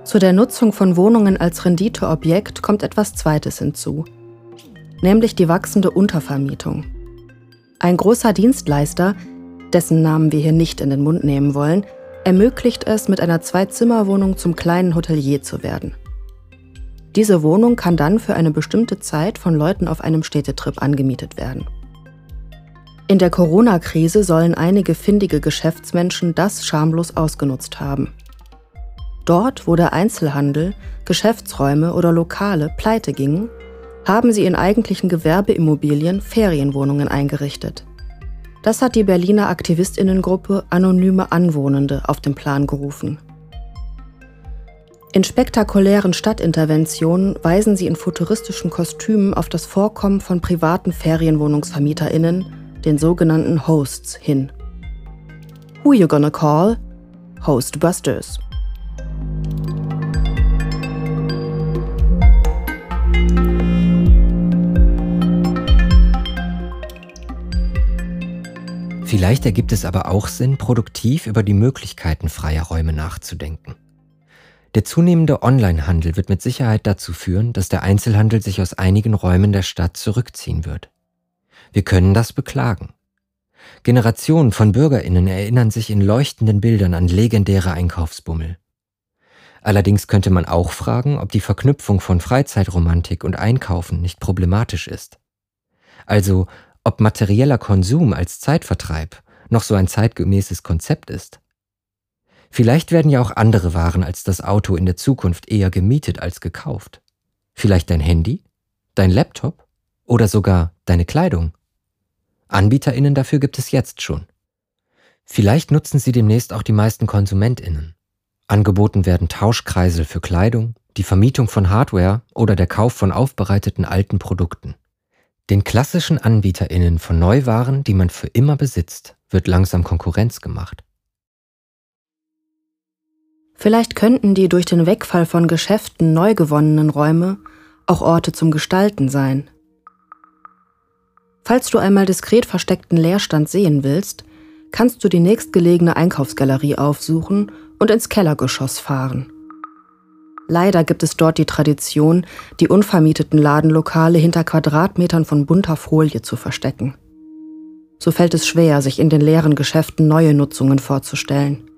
Zu der Nutzung von Wohnungen als Renditeobjekt kommt etwas Zweites hinzu, nämlich die wachsende Untervermietung. Ein großer Dienstleister dessen Namen wir hier nicht in den Mund nehmen wollen, ermöglicht es, mit einer Zwei-Zimmer-Wohnung zum kleinen Hotelier zu werden. Diese Wohnung kann dann für eine bestimmte Zeit von Leuten auf einem Städtetrip angemietet werden. In der Corona-Krise sollen einige findige Geschäftsmenschen das schamlos ausgenutzt haben. Dort, wo der Einzelhandel, Geschäftsräume oder Lokale pleite gingen, haben sie in eigentlichen Gewerbeimmobilien Ferienwohnungen eingerichtet. Das hat die Berliner Aktivistinnengruppe Anonyme Anwohnende auf den Plan gerufen. In spektakulären Stadtinterventionen weisen sie in futuristischen Kostümen auf das Vorkommen von privaten Ferienwohnungsvermieterinnen, den sogenannten Hosts, hin. Who you gonna call? Hostbusters. Vielleicht ergibt es aber auch Sinn, produktiv über die Möglichkeiten freier Räume nachzudenken. Der zunehmende Onlinehandel wird mit Sicherheit dazu führen, dass der Einzelhandel sich aus einigen Räumen der Stadt zurückziehen wird. Wir können das beklagen. Generationen von Bürgerinnen erinnern sich in leuchtenden Bildern an legendäre Einkaufsbummel. Allerdings könnte man auch fragen, ob die Verknüpfung von Freizeitromantik und Einkaufen nicht problematisch ist. Also, ob materieller Konsum als Zeitvertreib noch so ein zeitgemäßes Konzept ist. Vielleicht werden ja auch andere Waren als das Auto in der Zukunft eher gemietet als gekauft. Vielleicht dein Handy, dein Laptop oder sogar deine Kleidung. Anbieterinnen dafür gibt es jetzt schon. Vielleicht nutzen sie demnächst auch die meisten Konsumentinnen. Angeboten werden Tauschkreisel für Kleidung, die Vermietung von Hardware oder der Kauf von aufbereiteten alten Produkten. Den klassischen Anbieterinnen von Neuwaren, die man für immer besitzt, wird langsam Konkurrenz gemacht. Vielleicht könnten die durch den Wegfall von Geschäften neu gewonnenen Räume auch Orte zum Gestalten sein. Falls du einmal diskret versteckten Leerstand sehen willst, kannst du die nächstgelegene Einkaufsgalerie aufsuchen und ins Kellergeschoss fahren. Leider gibt es dort die Tradition, die unvermieteten Ladenlokale hinter Quadratmetern von bunter Folie zu verstecken. So fällt es schwer, sich in den leeren Geschäften neue Nutzungen vorzustellen.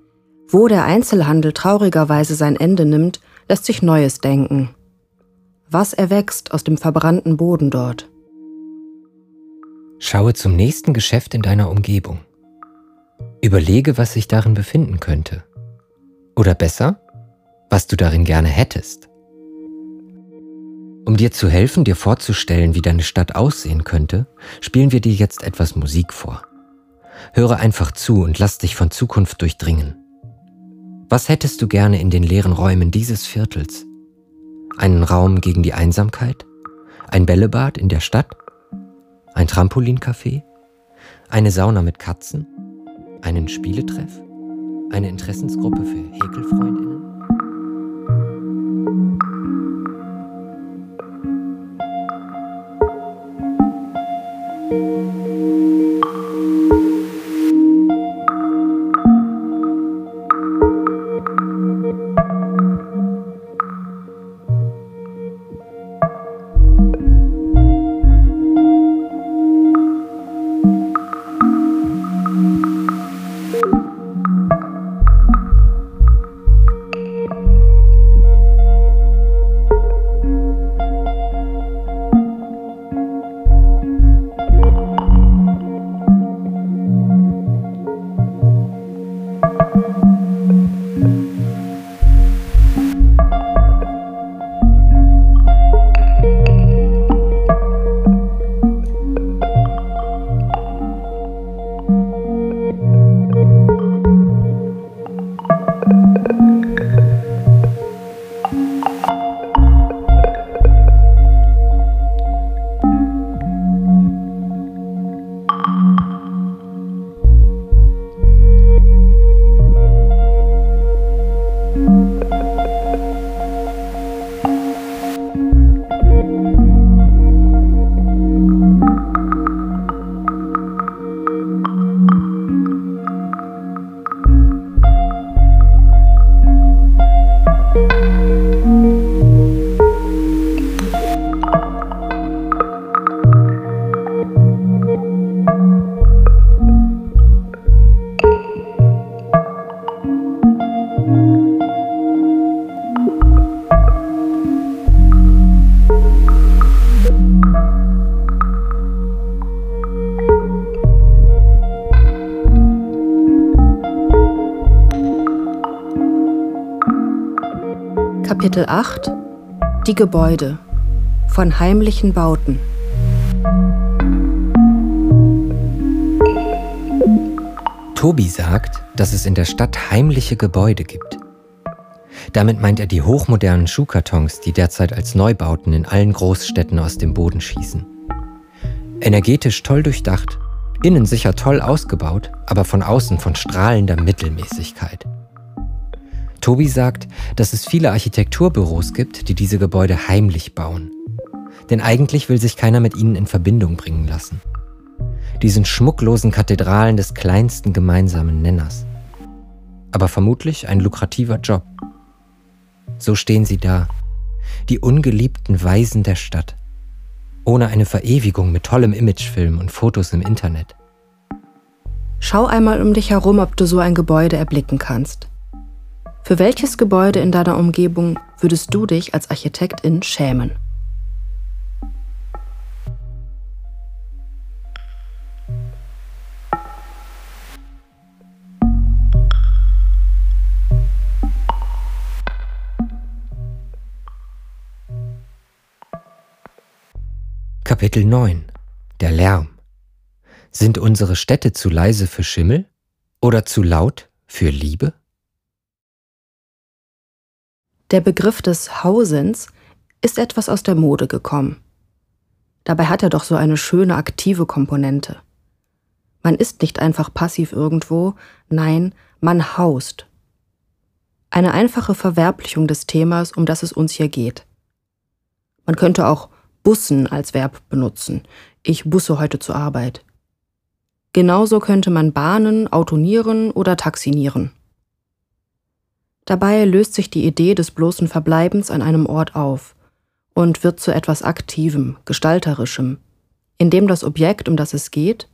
Wo der Einzelhandel traurigerweise sein Ende nimmt, lässt sich Neues denken. Was erwächst aus dem verbrannten Boden dort? Schaue zum nächsten Geschäft in deiner Umgebung. Überlege, was sich darin befinden könnte. Oder besser, was du darin gerne hättest. Um dir zu helfen, dir vorzustellen, wie deine Stadt aussehen könnte, spielen wir dir jetzt etwas Musik vor. Höre einfach zu und lass dich von Zukunft durchdringen. Was hättest du gerne in den leeren Räumen dieses Viertels? Einen Raum gegen die Einsamkeit? Ein Bällebad in der Stadt? Ein Trampolincafé? Eine Sauna mit Katzen? Einen Spieletreff? Eine Interessensgruppe für Häkelfreundinnen? Kapitel 8 Die Gebäude von heimlichen Bauten. Tobi sagt, dass es in der Stadt heimliche Gebäude gibt. Damit meint er die hochmodernen Schuhkartons, die derzeit als Neubauten in allen Großstädten aus dem Boden schießen. Energetisch toll durchdacht, innen sicher toll ausgebaut, aber von außen von strahlender Mittelmäßigkeit. Tobi sagt, dass es viele Architekturbüros gibt, die diese Gebäude heimlich bauen. Denn eigentlich will sich keiner mit ihnen in Verbindung bringen lassen diesen schmucklosen Kathedralen des kleinsten gemeinsamen Nenners. Aber vermutlich ein lukrativer Job. So stehen sie da, die ungeliebten Weisen der Stadt, ohne eine Verewigung mit tollem Imagefilm und Fotos im Internet. Schau einmal um dich herum, ob du so ein Gebäude erblicken kannst. Für welches Gebäude in deiner Umgebung würdest du dich als Architektin schämen? Kapitel 9 Der Lärm Sind unsere Städte zu leise für Schimmel oder zu laut für Liebe? Der Begriff des Hausens ist etwas aus der Mode gekommen. Dabei hat er doch so eine schöne aktive Komponente. Man ist nicht einfach passiv irgendwo, nein, man haust. Eine einfache Verwerblichung des Themas, um das es uns hier geht. Man könnte auch Bussen als Verb benutzen. Ich busse heute zur Arbeit. Genauso könnte man Bahnen, Autonieren oder Taxinieren. Dabei löst sich die Idee des bloßen Verbleibens an einem Ort auf und wird zu etwas Aktivem, Gestalterischem, in dem das Objekt, um das es geht,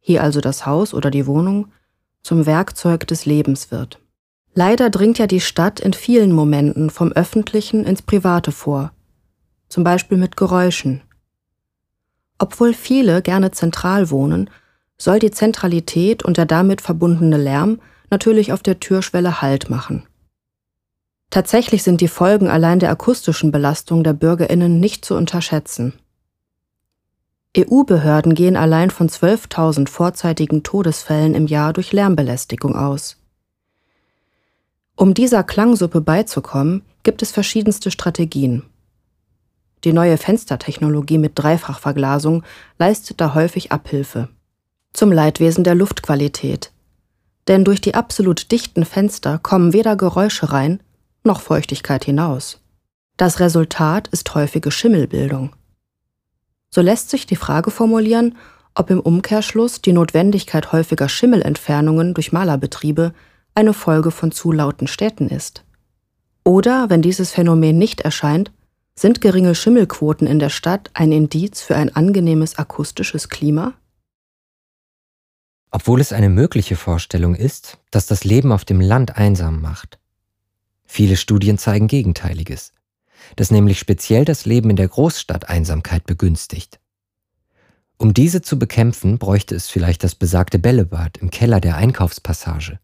hier also das Haus oder die Wohnung, zum Werkzeug des Lebens wird. Leider dringt ja die Stadt in vielen Momenten vom Öffentlichen ins Private vor zum Beispiel mit Geräuschen. Obwohl viele gerne zentral wohnen, soll die Zentralität und der damit verbundene Lärm natürlich auf der Türschwelle Halt machen. Tatsächlich sind die Folgen allein der akustischen Belastung der Bürgerinnen nicht zu unterschätzen. EU-Behörden gehen allein von 12.000 vorzeitigen Todesfällen im Jahr durch Lärmbelästigung aus. Um dieser Klangsuppe beizukommen, gibt es verschiedenste Strategien. Die neue Fenstertechnologie mit Dreifachverglasung leistet da häufig Abhilfe. Zum Leidwesen der Luftqualität. Denn durch die absolut dichten Fenster kommen weder Geräusche rein noch Feuchtigkeit hinaus. Das Resultat ist häufige Schimmelbildung. So lässt sich die Frage formulieren, ob im Umkehrschluss die Notwendigkeit häufiger Schimmelentfernungen durch Malerbetriebe eine Folge von zu lauten Städten ist. Oder, wenn dieses Phänomen nicht erscheint, sind geringe Schimmelquoten in der Stadt ein Indiz für ein angenehmes akustisches Klima? Obwohl es eine mögliche Vorstellung ist, dass das Leben auf dem Land einsam macht. Viele Studien zeigen Gegenteiliges, dass nämlich speziell das Leben in der Großstadt Einsamkeit begünstigt. Um diese zu bekämpfen, bräuchte es vielleicht das besagte Bällebad im Keller der Einkaufspassage.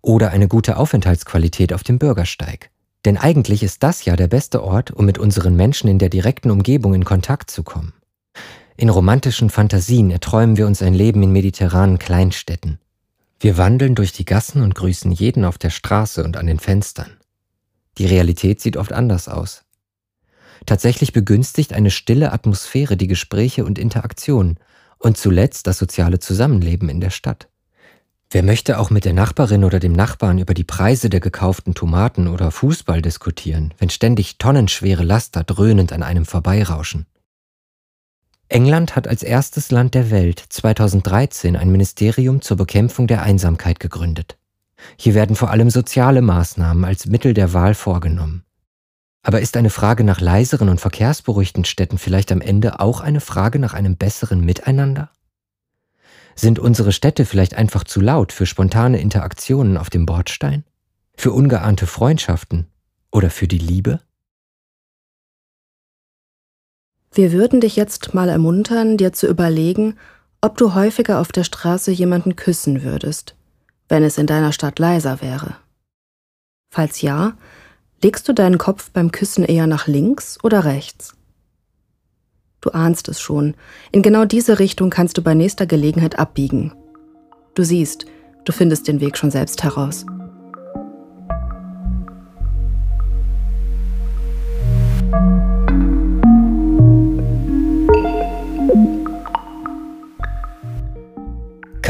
Oder eine gute Aufenthaltsqualität auf dem Bürgersteig. Denn eigentlich ist das ja der beste Ort, um mit unseren Menschen in der direkten Umgebung in Kontakt zu kommen. In romantischen Fantasien erträumen wir uns ein Leben in mediterranen Kleinstädten. Wir wandeln durch die Gassen und grüßen jeden auf der Straße und an den Fenstern. Die Realität sieht oft anders aus. Tatsächlich begünstigt eine stille Atmosphäre die Gespräche und Interaktionen und zuletzt das soziale Zusammenleben in der Stadt. Wer möchte auch mit der Nachbarin oder dem Nachbarn über die Preise der gekauften Tomaten oder Fußball diskutieren, wenn ständig tonnenschwere Laster dröhnend an einem vorbeirauschen? England hat als erstes Land der Welt 2013 ein Ministerium zur Bekämpfung der Einsamkeit gegründet. Hier werden vor allem soziale Maßnahmen als Mittel der Wahl vorgenommen. Aber ist eine Frage nach leiseren und verkehrsberuhigten Städten vielleicht am Ende auch eine Frage nach einem besseren Miteinander? Sind unsere Städte vielleicht einfach zu laut für spontane Interaktionen auf dem Bordstein? Für ungeahnte Freundschaften? Oder für die Liebe? Wir würden dich jetzt mal ermuntern, dir zu überlegen, ob du häufiger auf der Straße jemanden küssen würdest, wenn es in deiner Stadt leiser wäre. Falls ja, Legst du deinen Kopf beim Küssen eher nach links oder rechts? Du ahnst es schon. In genau diese Richtung kannst du bei nächster Gelegenheit abbiegen. Du siehst, du findest den Weg schon selbst heraus.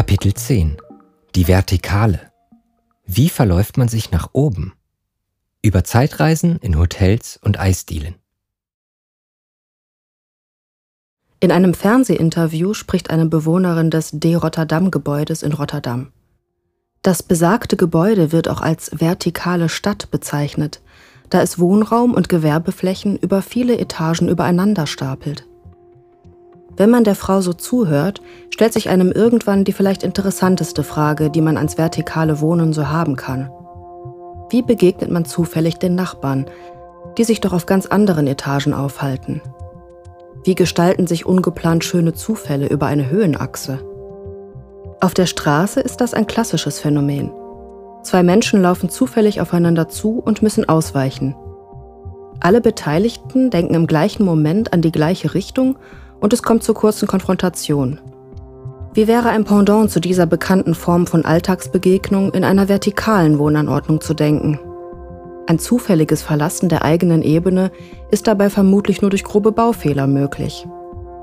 Kapitel 10 Die Vertikale Wie verläuft man sich nach oben? Über Zeitreisen in Hotels und Eisdielen. In einem Fernsehinterview spricht eine Bewohnerin des De Rotterdam-Gebäudes in Rotterdam. Das besagte Gebäude wird auch als vertikale Stadt bezeichnet, da es Wohnraum und Gewerbeflächen über viele Etagen übereinander stapelt. Wenn man der Frau so zuhört, stellt sich einem irgendwann die vielleicht interessanteste Frage, die man ans vertikale Wohnen so haben kann. Wie begegnet man zufällig den Nachbarn, die sich doch auf ganz anderen Etagen aufhalten? Wie gestalten sich ungeplant schöne Zufälle über eine Höhenachse? Auf der Straße ist das ein klassisches Phänomen. Zwei Menschen laufen zufällig aufeinander zu und müssen ausweichen. Alle Beteiligten denken im gleichen Moment an die gleiche Richtung und es kommt zur kurzen Konfrontation. Wie wäre ein Pendant zu dieser bekannten Form von Alltagsbegegnung in einer vertikalen Wohnanordnung zu denken? Ein zufälliges Verlassen der eigenen Ebene ist dabei vermutlich nur durch grobe Baufehler möglich.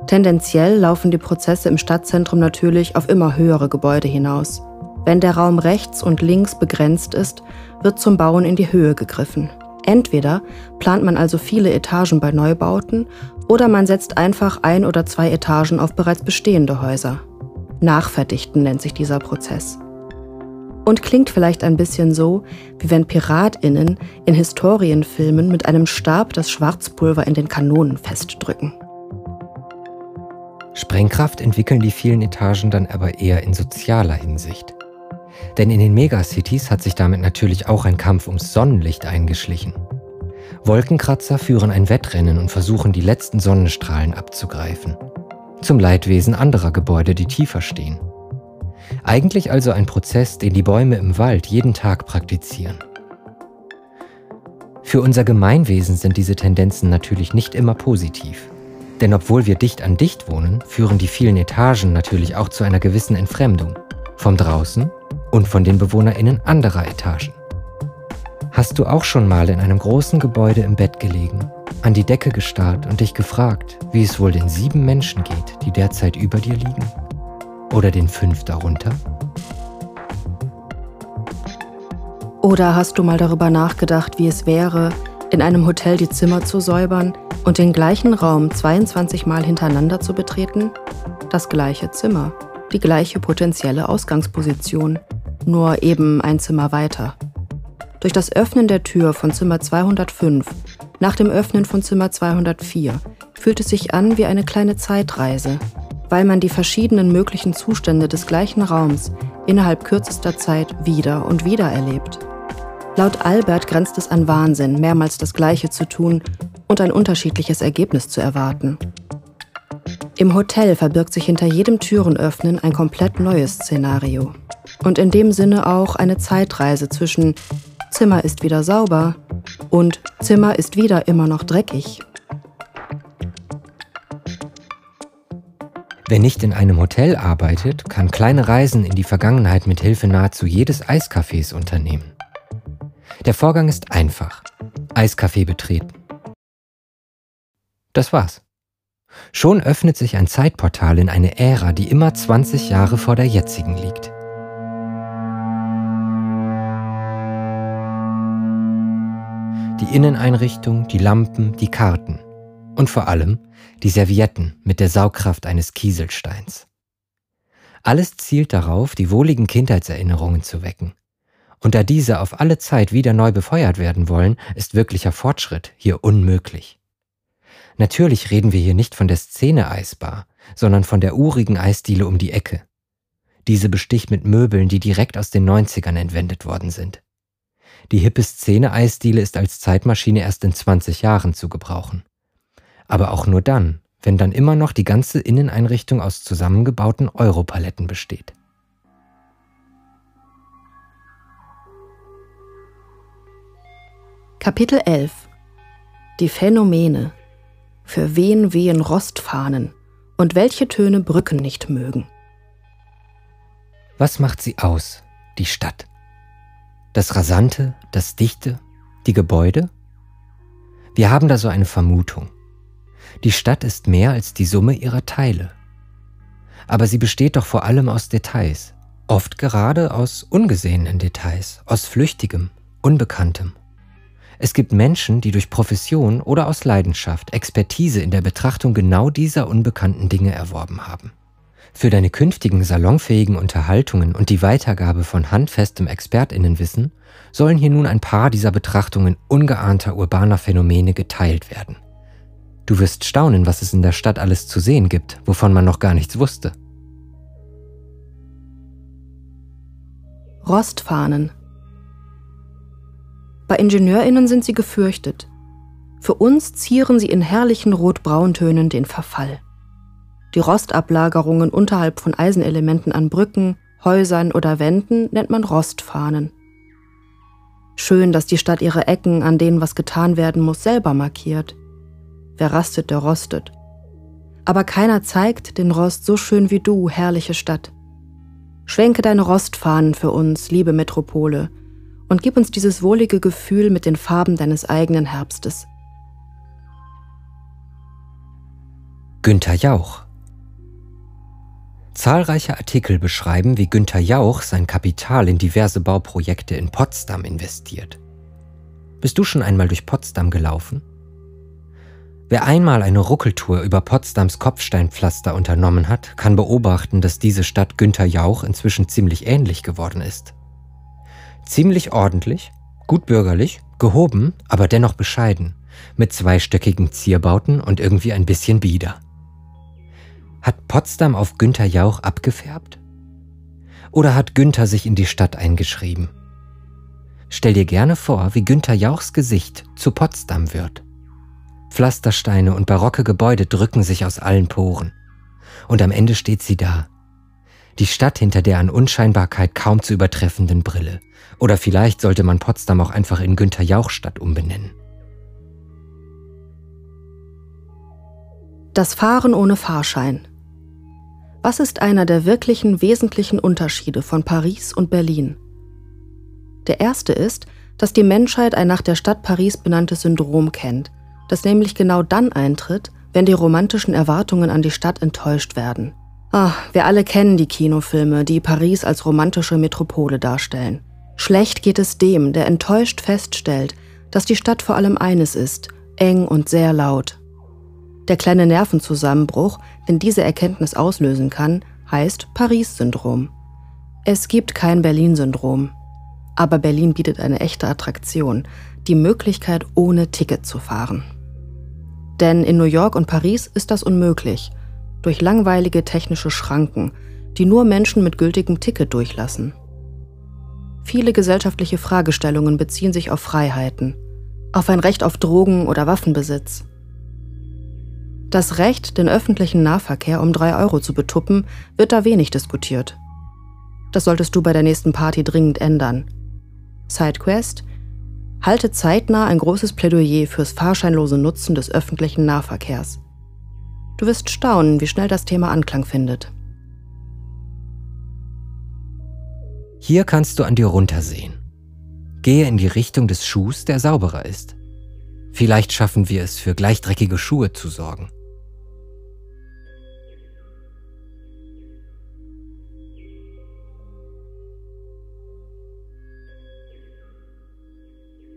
Tendenziell laufen die Prozesse im Stadtzentrum natürlich auf immer höhere Gebäude hinaus. Wenn der Raum rechts und links begrenzt ist, wird zum Bauen in die Höhe gegriffen. Entweder plant man also viele Etagen bei Neubauten oder man setzt einfach ein oder zwei Etagen auf bereits bestehende Häuser. Nachverdichten nennt sich dieser Prozess. Und klingt vielleicht ein bisschen so, wie wenn Piratinnen in Historienfilmen mit einem Stab das Schwarzpulver in den Kanonen festdrücken. Sprengkraft entwickeln die vielen Etagen dann aber eher in sozialer Hinsicht. Denn in den Megacities hat sich damit natürlich auch ein Kampf ums Sonnenlicht eingeschlichen. Wolkenkratzer führen ein Wettrennen und versuchen die letzten Sonnenstrahlen abzugreifen zum Leidwesen anderer Gebäude, die tiefer stehen. Eigentlich also ein Prozess, den die Bäume im Wald jeden Tag praktizieren. Für unser Gemeinwesen sind diese Tendenzen natürlich nicht immer positiv. Denn obwohl wir dicht an dicht wohnen, führen die vielen Etagen natürlich auch zu einer gewissen Entfremdung. Vom Draußen und von den BewohnerInnen anderer Etagen. Hast du auch schon mal in einem großen Gebäude im Bett gelegen an die Decke gestarrt und dich gefragt, wie es wohl den sieben Menschen geht, die derzeit über dir liegen? Oder den fünf darunter? Oder hast du mal darüber nachgedacht, wie es wäre, in einem Hotel die Zimmer zu säubern und den gleichen Raum 22 Mal hintereinander zu betreten? Das gleiche Zimmer, die gleiche potenzielle Ausgangsposition, nur eben ein Zimmer weiter. Durch das Öffnen der Tür von Zimmer 205 nach dem Öffnen von Zimmer 204 fühlt es sich an wie eine kleine Zeitreise, weil man die verschiedenen möglichen Zustände des gleichen Raums innerhalb kürzester Zeit wieder und wieder erlebt. Laut Albert grenzt es an Wahnsinn, mehrmals das Gleiche zu tun und ein unterschiedliches Ergebnis zu erwarten. Im Hotel verbirgt sich hinter jedem Türenöffnen ein komplett neues Szenario. Und in dem Sinne auch eine Zeitreise zwischen Zimmer ist wieder sauber und Zimmer ist wieder immer noch dreckig. Wer nicht in einem Hotel arbeitet, kann kleine Reisen in die Vergangenheit mit Hilfe nahezu jedes Eiscafés unternehmen. Der Vorgang ist einfach. Eiscafé betreten. Das war's. Schon öffnet sich ein Zeitportal in eine Ära, die immer 20 Jahre vor der jetzigen liegt. die Inneneinrichtung, die Lampen, die Karten und vor allem die Servietten mit der Saugkraft eines Kieselsteins. Alles zielt darauf, die wohligen Kindheitserinnerungen zu wecken. Und da diese auf alle Zeit wieder neu befeuert werden wollen, ist wirklicher Fortschritt hier unmöglich. Natürlich reden wir hier nicht von der Szene-Eisbar, sondern von der urigen Eisdiele um die Ecke. Diese besticht mit Möbeln, die direkt aus den 90ern entwendet worden sind. Die hippe Szene-Eisdiele ist als Zeitmaschine erst in 20 Jahren zu gebrauchen. Aber auch nur dann, wenn dann immer noch die ganze Inneneinrichtung aus zusammengebauten Europaletten besteht. Kapitel 11 Die Phänomene. Für wen wehen Rostfahnen und welche Töne Brücken nicht mögen. Was macht sie aus, die Stadt? Das Rasante, das Dichte, die Gebäude? Wir haben da so eine Vermutung. Die Stadt ist mehr als die Summe ihrer Teile. Aber sie besteht doch vor allem aus Details, oft gerade aus ungesehenen Details, aus Flüchtigem, Unbekanntem. Es gibt Menschen, die durch Profession oder aus Leidenschaft Expertise in der Betrachtung genau dieser unbekannten Dinge erworben haben. Für deine künftigen salonfähigen Unterhaltungen und die Weitergabe von handfestem Expertinnenwissen sollen hier nun ein paar dieser Betrachtungen ungeahnter urbaner Phänomene geteilt werden. Du wirst staunen, was es in der Stadt alles zu sehen gibt, wovon man noch gar nichts wusste. Rostfahnen bei Ingenieurinnen sind sie gefürchtet. Für uns zieren sie in herrlichen Rot-Brauntönen den Verfall. Die Rostablagerungen unterhalb von Eisenelementen an Brücken, Häusern oder Wänden nennt man Rostfahnen. Schön, dass die Stadt ihre Ecken, an denen was getan werden muss, selber markiert. Wer rastet, der rostet. Aber keiner zeigt den Rost so schön wie du, herrliche Stadt. Schwenke deine Rostfahnen für uns, liebe Metropole, und gib uns dieses wohlige Gefühl mit den Farben deines eigenen Herbstes. Günter Jauch Zahlreiche Artikel beschreiben, wie Günter Jauch sein Kapital in diverse Bauprojekte in Potsdam investiert. Bist du schon einmal durch Potsdam gelaufen? Wer einmal eine Ruckeltour über Potsdams Kopfsteinpflaster unternommen hat, kann beobachten, dass diese Stadt Günter Jauch inzwischen ziemlich ähnlich geworden ist. Ziemlich ordentlich, gut bürgerlich, gehoben, aber dennoch bescheiden, mit zweistöckigen Zierbauten und irgendwie ein bisschen bieder. Hat Potsdam auf Günther Jauch abgefärbt? Oder hat Günther sich in die Stadt eingeschrieben? Stell dir gerne vor, wie Günther Jauchs Gesicht zu Potsdam wird. Pflastersteine und barocke Gebäude drücken sich aus allen Poren. Und am Ende steht sie da. Die Stadt hinter der an Unscheinbarkeit kaum zu übertreffenden Brille. Oder vielleicht sollte man Potsdam auch einfach in Günther Jauch Stadt umbenennen. Das Fahren ohne Fahrschein. Was ist einer der wirklichen wesentlichen Unterschiede von Paris und Berlin? Der erste ist, dass die Menschheit ein nach der Stadt Paris benanntes Syndrom kennt, das nämlich genau dann eintritt, wenn die romantischen Erwartungen an die Stadt enttäuscht werden. Ah, wir alle kennen die Kinofilme, die Paris als romantische Metropole darstellen. Schlecht geht es dem, der enttäuscht feststellt, dass die Stadt vor allem eines ist, eng und sehr laut. Der kleine Nervenzusammenbruch, den diese Erkenntnis auslösen kann, heißt Paris-Syndrom. Es gibt kein Berlin-Syndrom. Aber Berlin bietet eine echte Attraktion, die Möglichkeit, ohne Ticket zu fahren. Denn in New York und Paris ist das unmöglich, durch langweilige technische Schranken, die nur Menschen mit gültigem Ticket durchlassen. Viele gesellschaftliche Fragestellungen beziehen sich auf Freiheiten, auf ein Recht auf Drogen- oder Waffenbesitz. Das Recht, den öffentlichen Nahverkehr um drei Euro zu betuppen, wird da wenig diskutiert. Das solltest du bei der nächsten Party dringend ändern. Sidequest Halte zeitnah ein großes Plädoyer fürs fahrscheinlose Nutzen des öffentlichen Nahverkehrs. Du wirst staunen, wie schnell das Thema Anklang findet. Hier kannst du an dir runtersehen. Gehe in die Richtung des Schuhs, der sauberer ist. Vielleicht schaffen wir es, für gleichdreckige Schuhe zu sorgen.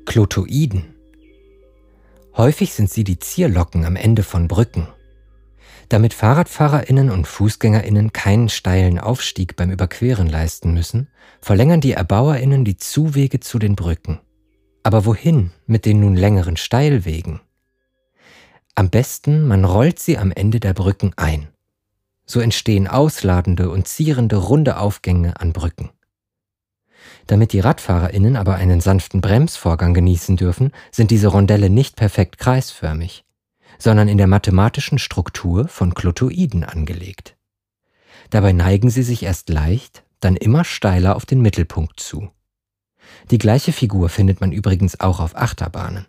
Klotoiden. Häufig sind sie die Zierlocken am Ende von Brücken damit Fahrradfahrerinnen und Fußgängerinnen keinen steilen Aufstieg beim Überqueren leisten müssen, verlängern die Erbauerinnen die Zuwege zu den Brücken. Aber wohin mit den nun längeren Steilwegen? Am besten, man rollt sie am Ende der Brücken ein. So entstehen ausladende und zierende runde Aufgänge an Brücken. Damit die Radfahrerinnen aber einen sanften Bremsvorgang genießen dürfen, sind diese Rondelle nicht perfekt kreisförmig sondern in der mathematischen Struktur von Klotoiden angelegt. Dabei neigen sie sich erst leicht, dann immer steiler auf den Mittelpunkt zu. Die gleiche Figur findet man übrigens auch auf Achterbahnen.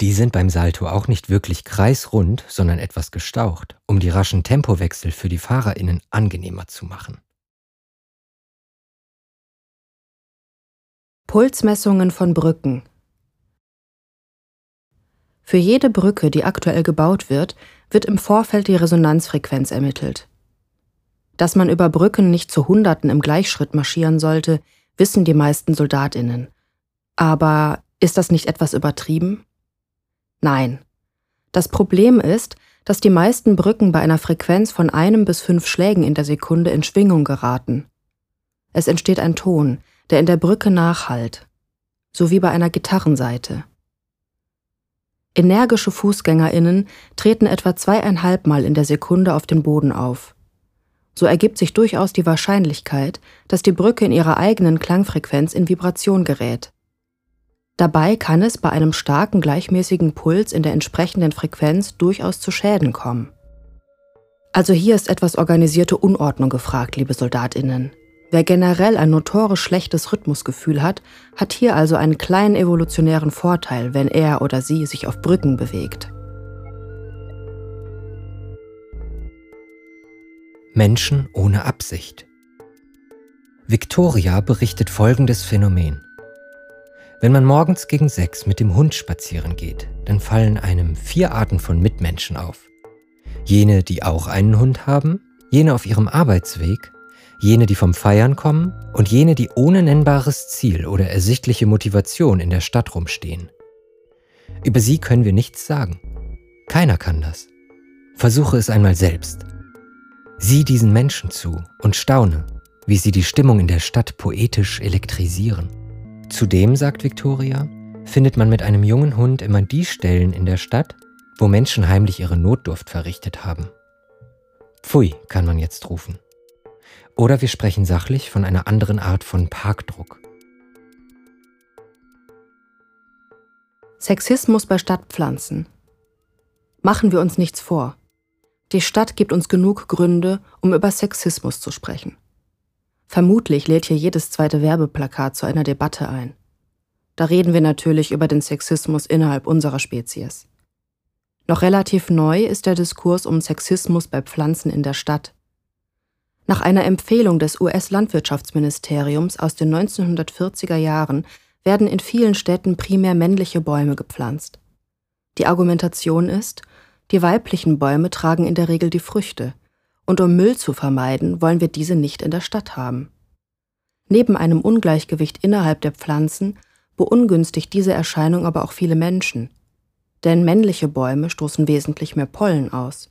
Die sind beim Salto auch nicht wirklich kreisrund, sondern etwas gestaucht, um die raschen Tempowechsel für die Fahrerinnen angenehmer zu machen. Pulsmessungen von Brücken. Für jede Brücke, die aktuell gebaut wird, wird im Vorfeld die Resonanzfrequenz ermittelt. Dass man über Brücken nicht zu Hunderten im Gleichschritt marschieren sollte, wissen die meisten Soldatinnen. Aber ist das nicht etwas übertrieben? Nein. Das Problem ist, dass die meisten Brücken bei einer Frequenz von einem bis fünf Schlägen in der Sekunde in Schwingung geraten. Es entsteht ein Ton, der in der Brücke nachhallt, so wie bei einer Gitarrenseite. Energische Fußgängerinnen treten etwa zweieinhalb Mal in der Sekunde auf den Boden auf. So ergibt sich durchaus die Wahrscheinlichkeit, dass die Brücke in ihrer eigenen Klangfrequenz in Vibration gerät. Dabei kann es bei einem starken gleichmäßigen Puls in der entsprechenden Frequenz durchaus zu Schäden kommen. Also hier ist etwas organisierte Unordnung gefragt, liebe Soldatinnen. Wer generell ein notorisch schlechtes Rhythmusgefühl hat, hat hier also einen kleinen evolutionären Vorteil, wenn er oder sie sich auf Brücken bewegt. Menschen ohne Absicht. Victoria berichtet folgendes Phänomen. Wenn man morgens gegen sechs mit dem Hund spazieren geht, dann fallen einem vier Arten von Mitmenschen auf. Jene, die auch einen Hund haben, jene auf ihrem Arbeitsweg, jene, die vom Feiern kommen und jene, die ohne nennbares Ziel oder ersichtliche Motivation in der Stadt rumstehen. Über sie können wir nichts sagen. Keiner kann das. Versuche es einmal selbst. Sieh diesen Menschen zu und staune, wie sie die Stimmung in der Stadt poetisch elektrisieren. Zudem, sagt Victoria, findet man mit einem jungen Hund immer die Stellen in der Stadt, wo Menschen heimlich ihre Notdurft verrichtet haben. Pfui, kann man jetzt rufen. Oder wir sprechen sachlich von einer anderen Art von Parkdruck. Sexismus bei Stadtpflanzen. Machen wir uns nichts vor. Die Stadt gibt uns genug Gründe, um über Sexismus zu sprechen. Vermutlich lädt hier jedes zweite Werbeplakat zu einer Debatte ein. Da reden wir natürlich über den Sexismus innerhalb unserer Spezies. Noch relativ neu ist der Diskurs um Sexismus bei Pflanzen in der Stadt. Nach einer Empfehlung des US-Landwirtschaftsministeriums aus den 1940er Jahren werden in vielen Städten primär männliche Bäume gepflanzt. Die Argumentation ist, die weiblichen Bäume tragen in der Regel die Früchte, und um Müll zu vermeiden, wollen wir diese nicht in der Stadt haben. Neben einem Ungleichgewicht innerhalb der Pflanzen beungünstigt diese Erscheinung aber auch viele Menschen, denn männliche Bäume stoßen wesentlich mehr Pollen aus.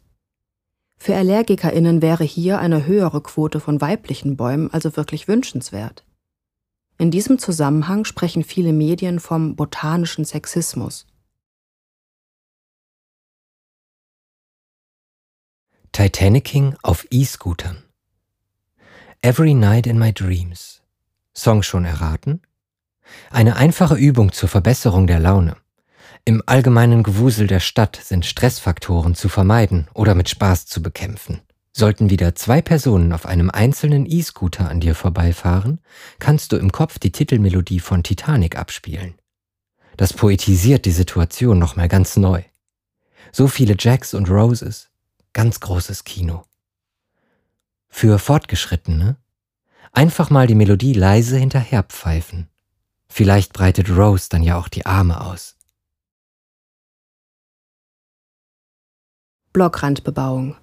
Für Allergikerinnen wäre hier eine höhere Quote von weiblichen Bäumen also wirklich wünschenswert. In diesem Zusammenhang sprechen viele Medien vom botanischen Sexismus. Titanicking auf E-Scootern. Every Night in My Dreams. Song schon erraten? Eine einfache Übung zur Verbesserung der Laune. Im allgemeinen Gewusel der Stadt sind Stressfaktoren zu vermeiden oder mit Spaß zu bekämpfen. Sollten wieder zwei Personen auf einem einzelnen E-Scooter an dir vorbeifahren, kannst du im Kopf die Titelmelodie von Titanic abspielen. Das poetisiert die Situation nochmal ganz neu. So viele Jacks und Roses, Ganz großes Kino. Für Fortgeschrittene einfach mal die Melodie leise hinterherpfeifen. Vielleicht breitet Rose dann ja auch die Arme aus. Blockrandbebauung.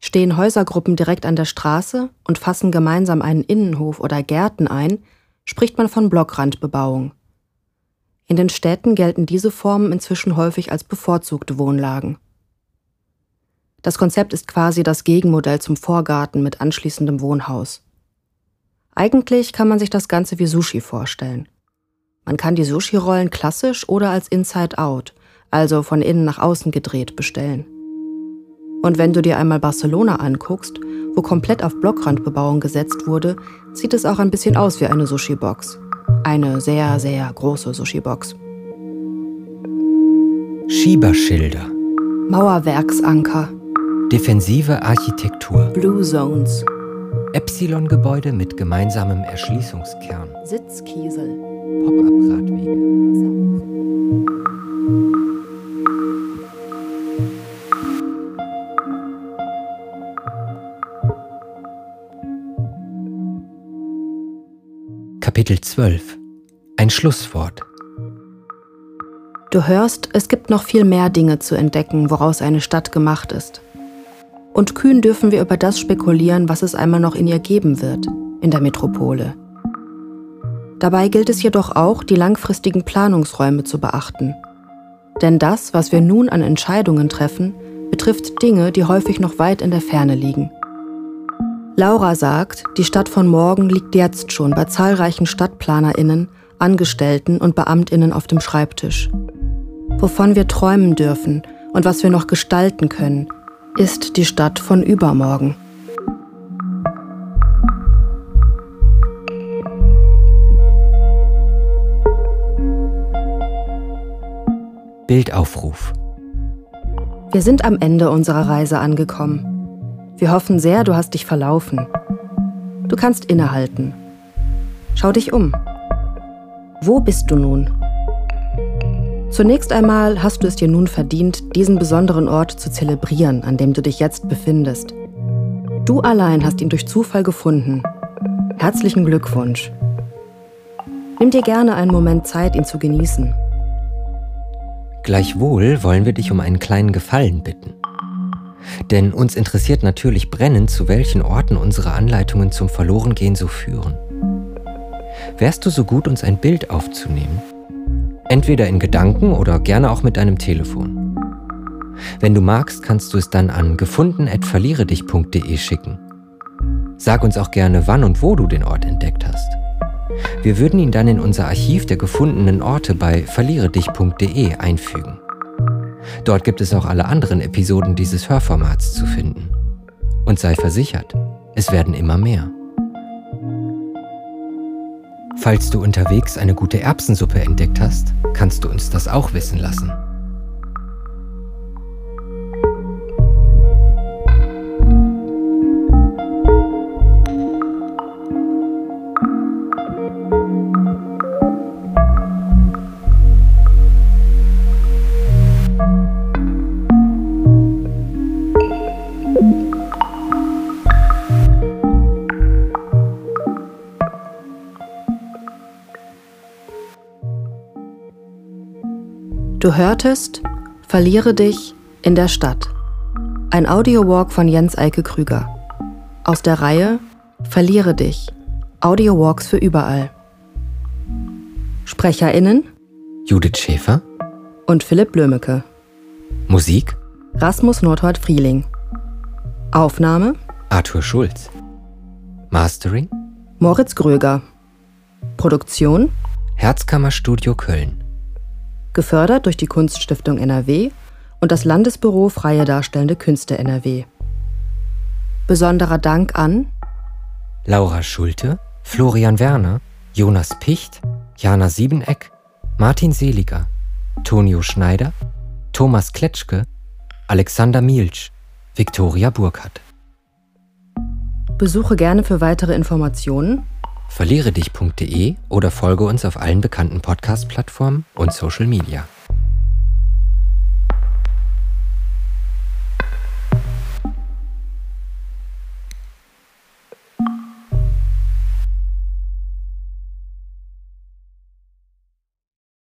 Stehen Häusergruppen direkt an der Straße und fassen gemeinsam einen Innenhof oder Gärten ein, spricht man von Blockrandbebauung. In den Städten gelten diese Formen inzwischen häufig als bevorzugte Wohnlagen. Das Konzept ist quasi das Gegenmodell zum Vorgarten mit anschließendem Wohnhaus. Eigentlich kann man sich das Ganze wie Sushi vorstellen. Man kann die Sushi-Rollen klassisch oder als Inside-Out, also von innen nach außen gedreht, bestellen. Und wenn du dir einmal Barcelona anguckst, wo komplett auf Blockrandbebauung gesetzt wurde, sieht es auch ein bisschen aus wie eine Sushi-Box. Eine sehr, sehr große Sushi-Box. Schieberschilder. Mauerwerksanker. Defensive Architektur. Blue Zones. Epsilon-Gebäude mit gemeinsamem Erschließungskern. Sitzkiesel. Pop-up-Radwege. Kapitel 12 Ein Schlusswort Du hörst, es gibt noch viel mehr Dinge zu entdecken, woraus eine Stadt gemacht ist. Und kühn dürfen wir über das spekulieren, was es einmal noch in ihr geben wird, in der Metropole. Dabei gilt es jedoch auch, die langfristigen Planungsräume zu beachten. Denn das, was wir nun an Entscheidungen treffen, betrifft Dinge, die häufig noch weit in der Ferne liegen. Laura sagt, die Stadt von morgen liegt jetzt schon bei zahlreichen Stadtplanerinnen, Angestellten und Beamtinnen auf dem Schreibtisch. Wovon wir träumen dürfen und was wir noch gestalten können, ist die Stadt von übermorgen. Bildaufruf. Wir sind am Ende unserer Reise angekommen. Wir hoffen sehr, du hast dich verlaufen. Du kannst innehalten. Schau dich um. Wo bist du nun? Zunächst einmal hast du es dir nun verdient, diesen besonderen Ort zu zelebrieren, an dem du dich jetzt befindest. Du allein hast ihn durch Zufall gefunden. Herzlichen Glückwunsch. Nimm dir gerne einen Moment Zeit, ihn zu genießen. Gleichwohl wollen wir dich um einen kleinen Gefallen bitten. Denn uns interessiert natürlich brennend, zu welchen Orten unsere Anleitungen zum Verlorengehen so führen. Wärst du so gut, uns ein Bild aufzunehmen? Entweder in Gedanken oder gerne auch mit deinem Telefon. Wenn du magst, kannst du es dann an gefunden.verlieredich.de schicken. Sag uns auch gerne, wann und wo du den Ort entdeckt hast. Wir würden ihn dann in unser Archiv der gefundenen Orte bei verlieredich.de einfügen. Dort gibt es auch alle anderen Episoden dieses Hörformats zu finden. Und sei versichert, es werden immer mehr. Falls du unterwegs eine gute Erbsensuppe entdeckt hast, kannst du uns das auch wissen lassen. Du hörtest Verliere dich in der Stadt. Ein Audiowalk von Jens Eike Krüger. Aus der Reihe Verliere dich. Audiowalks für überall. SprecherInnen Judith Schäfer und Philipp Blömecke. Musik Rasmus Nordholt Frieling. Aufnahme Arthur Schulz. Mastering Moritz Gröger. Produktion Herzkammerstudio Köln gefördert durch die Kunststiftung NRW und das Landesbüro Freie Darstellende Künste NRW. Besonderer Dank an Laura Schulte, Florian Werner, Jonas Picht, Jana Siebeneck, Martin Seliger, Tonio Schneider, Thomas Kletschke, Alexander Mielsch, Viktoria Burkhardt. Besuche gerne für weitere Informationen verliere dich.de oder folge uns auf allen bekannten Podcast-Plattformen und Social Media.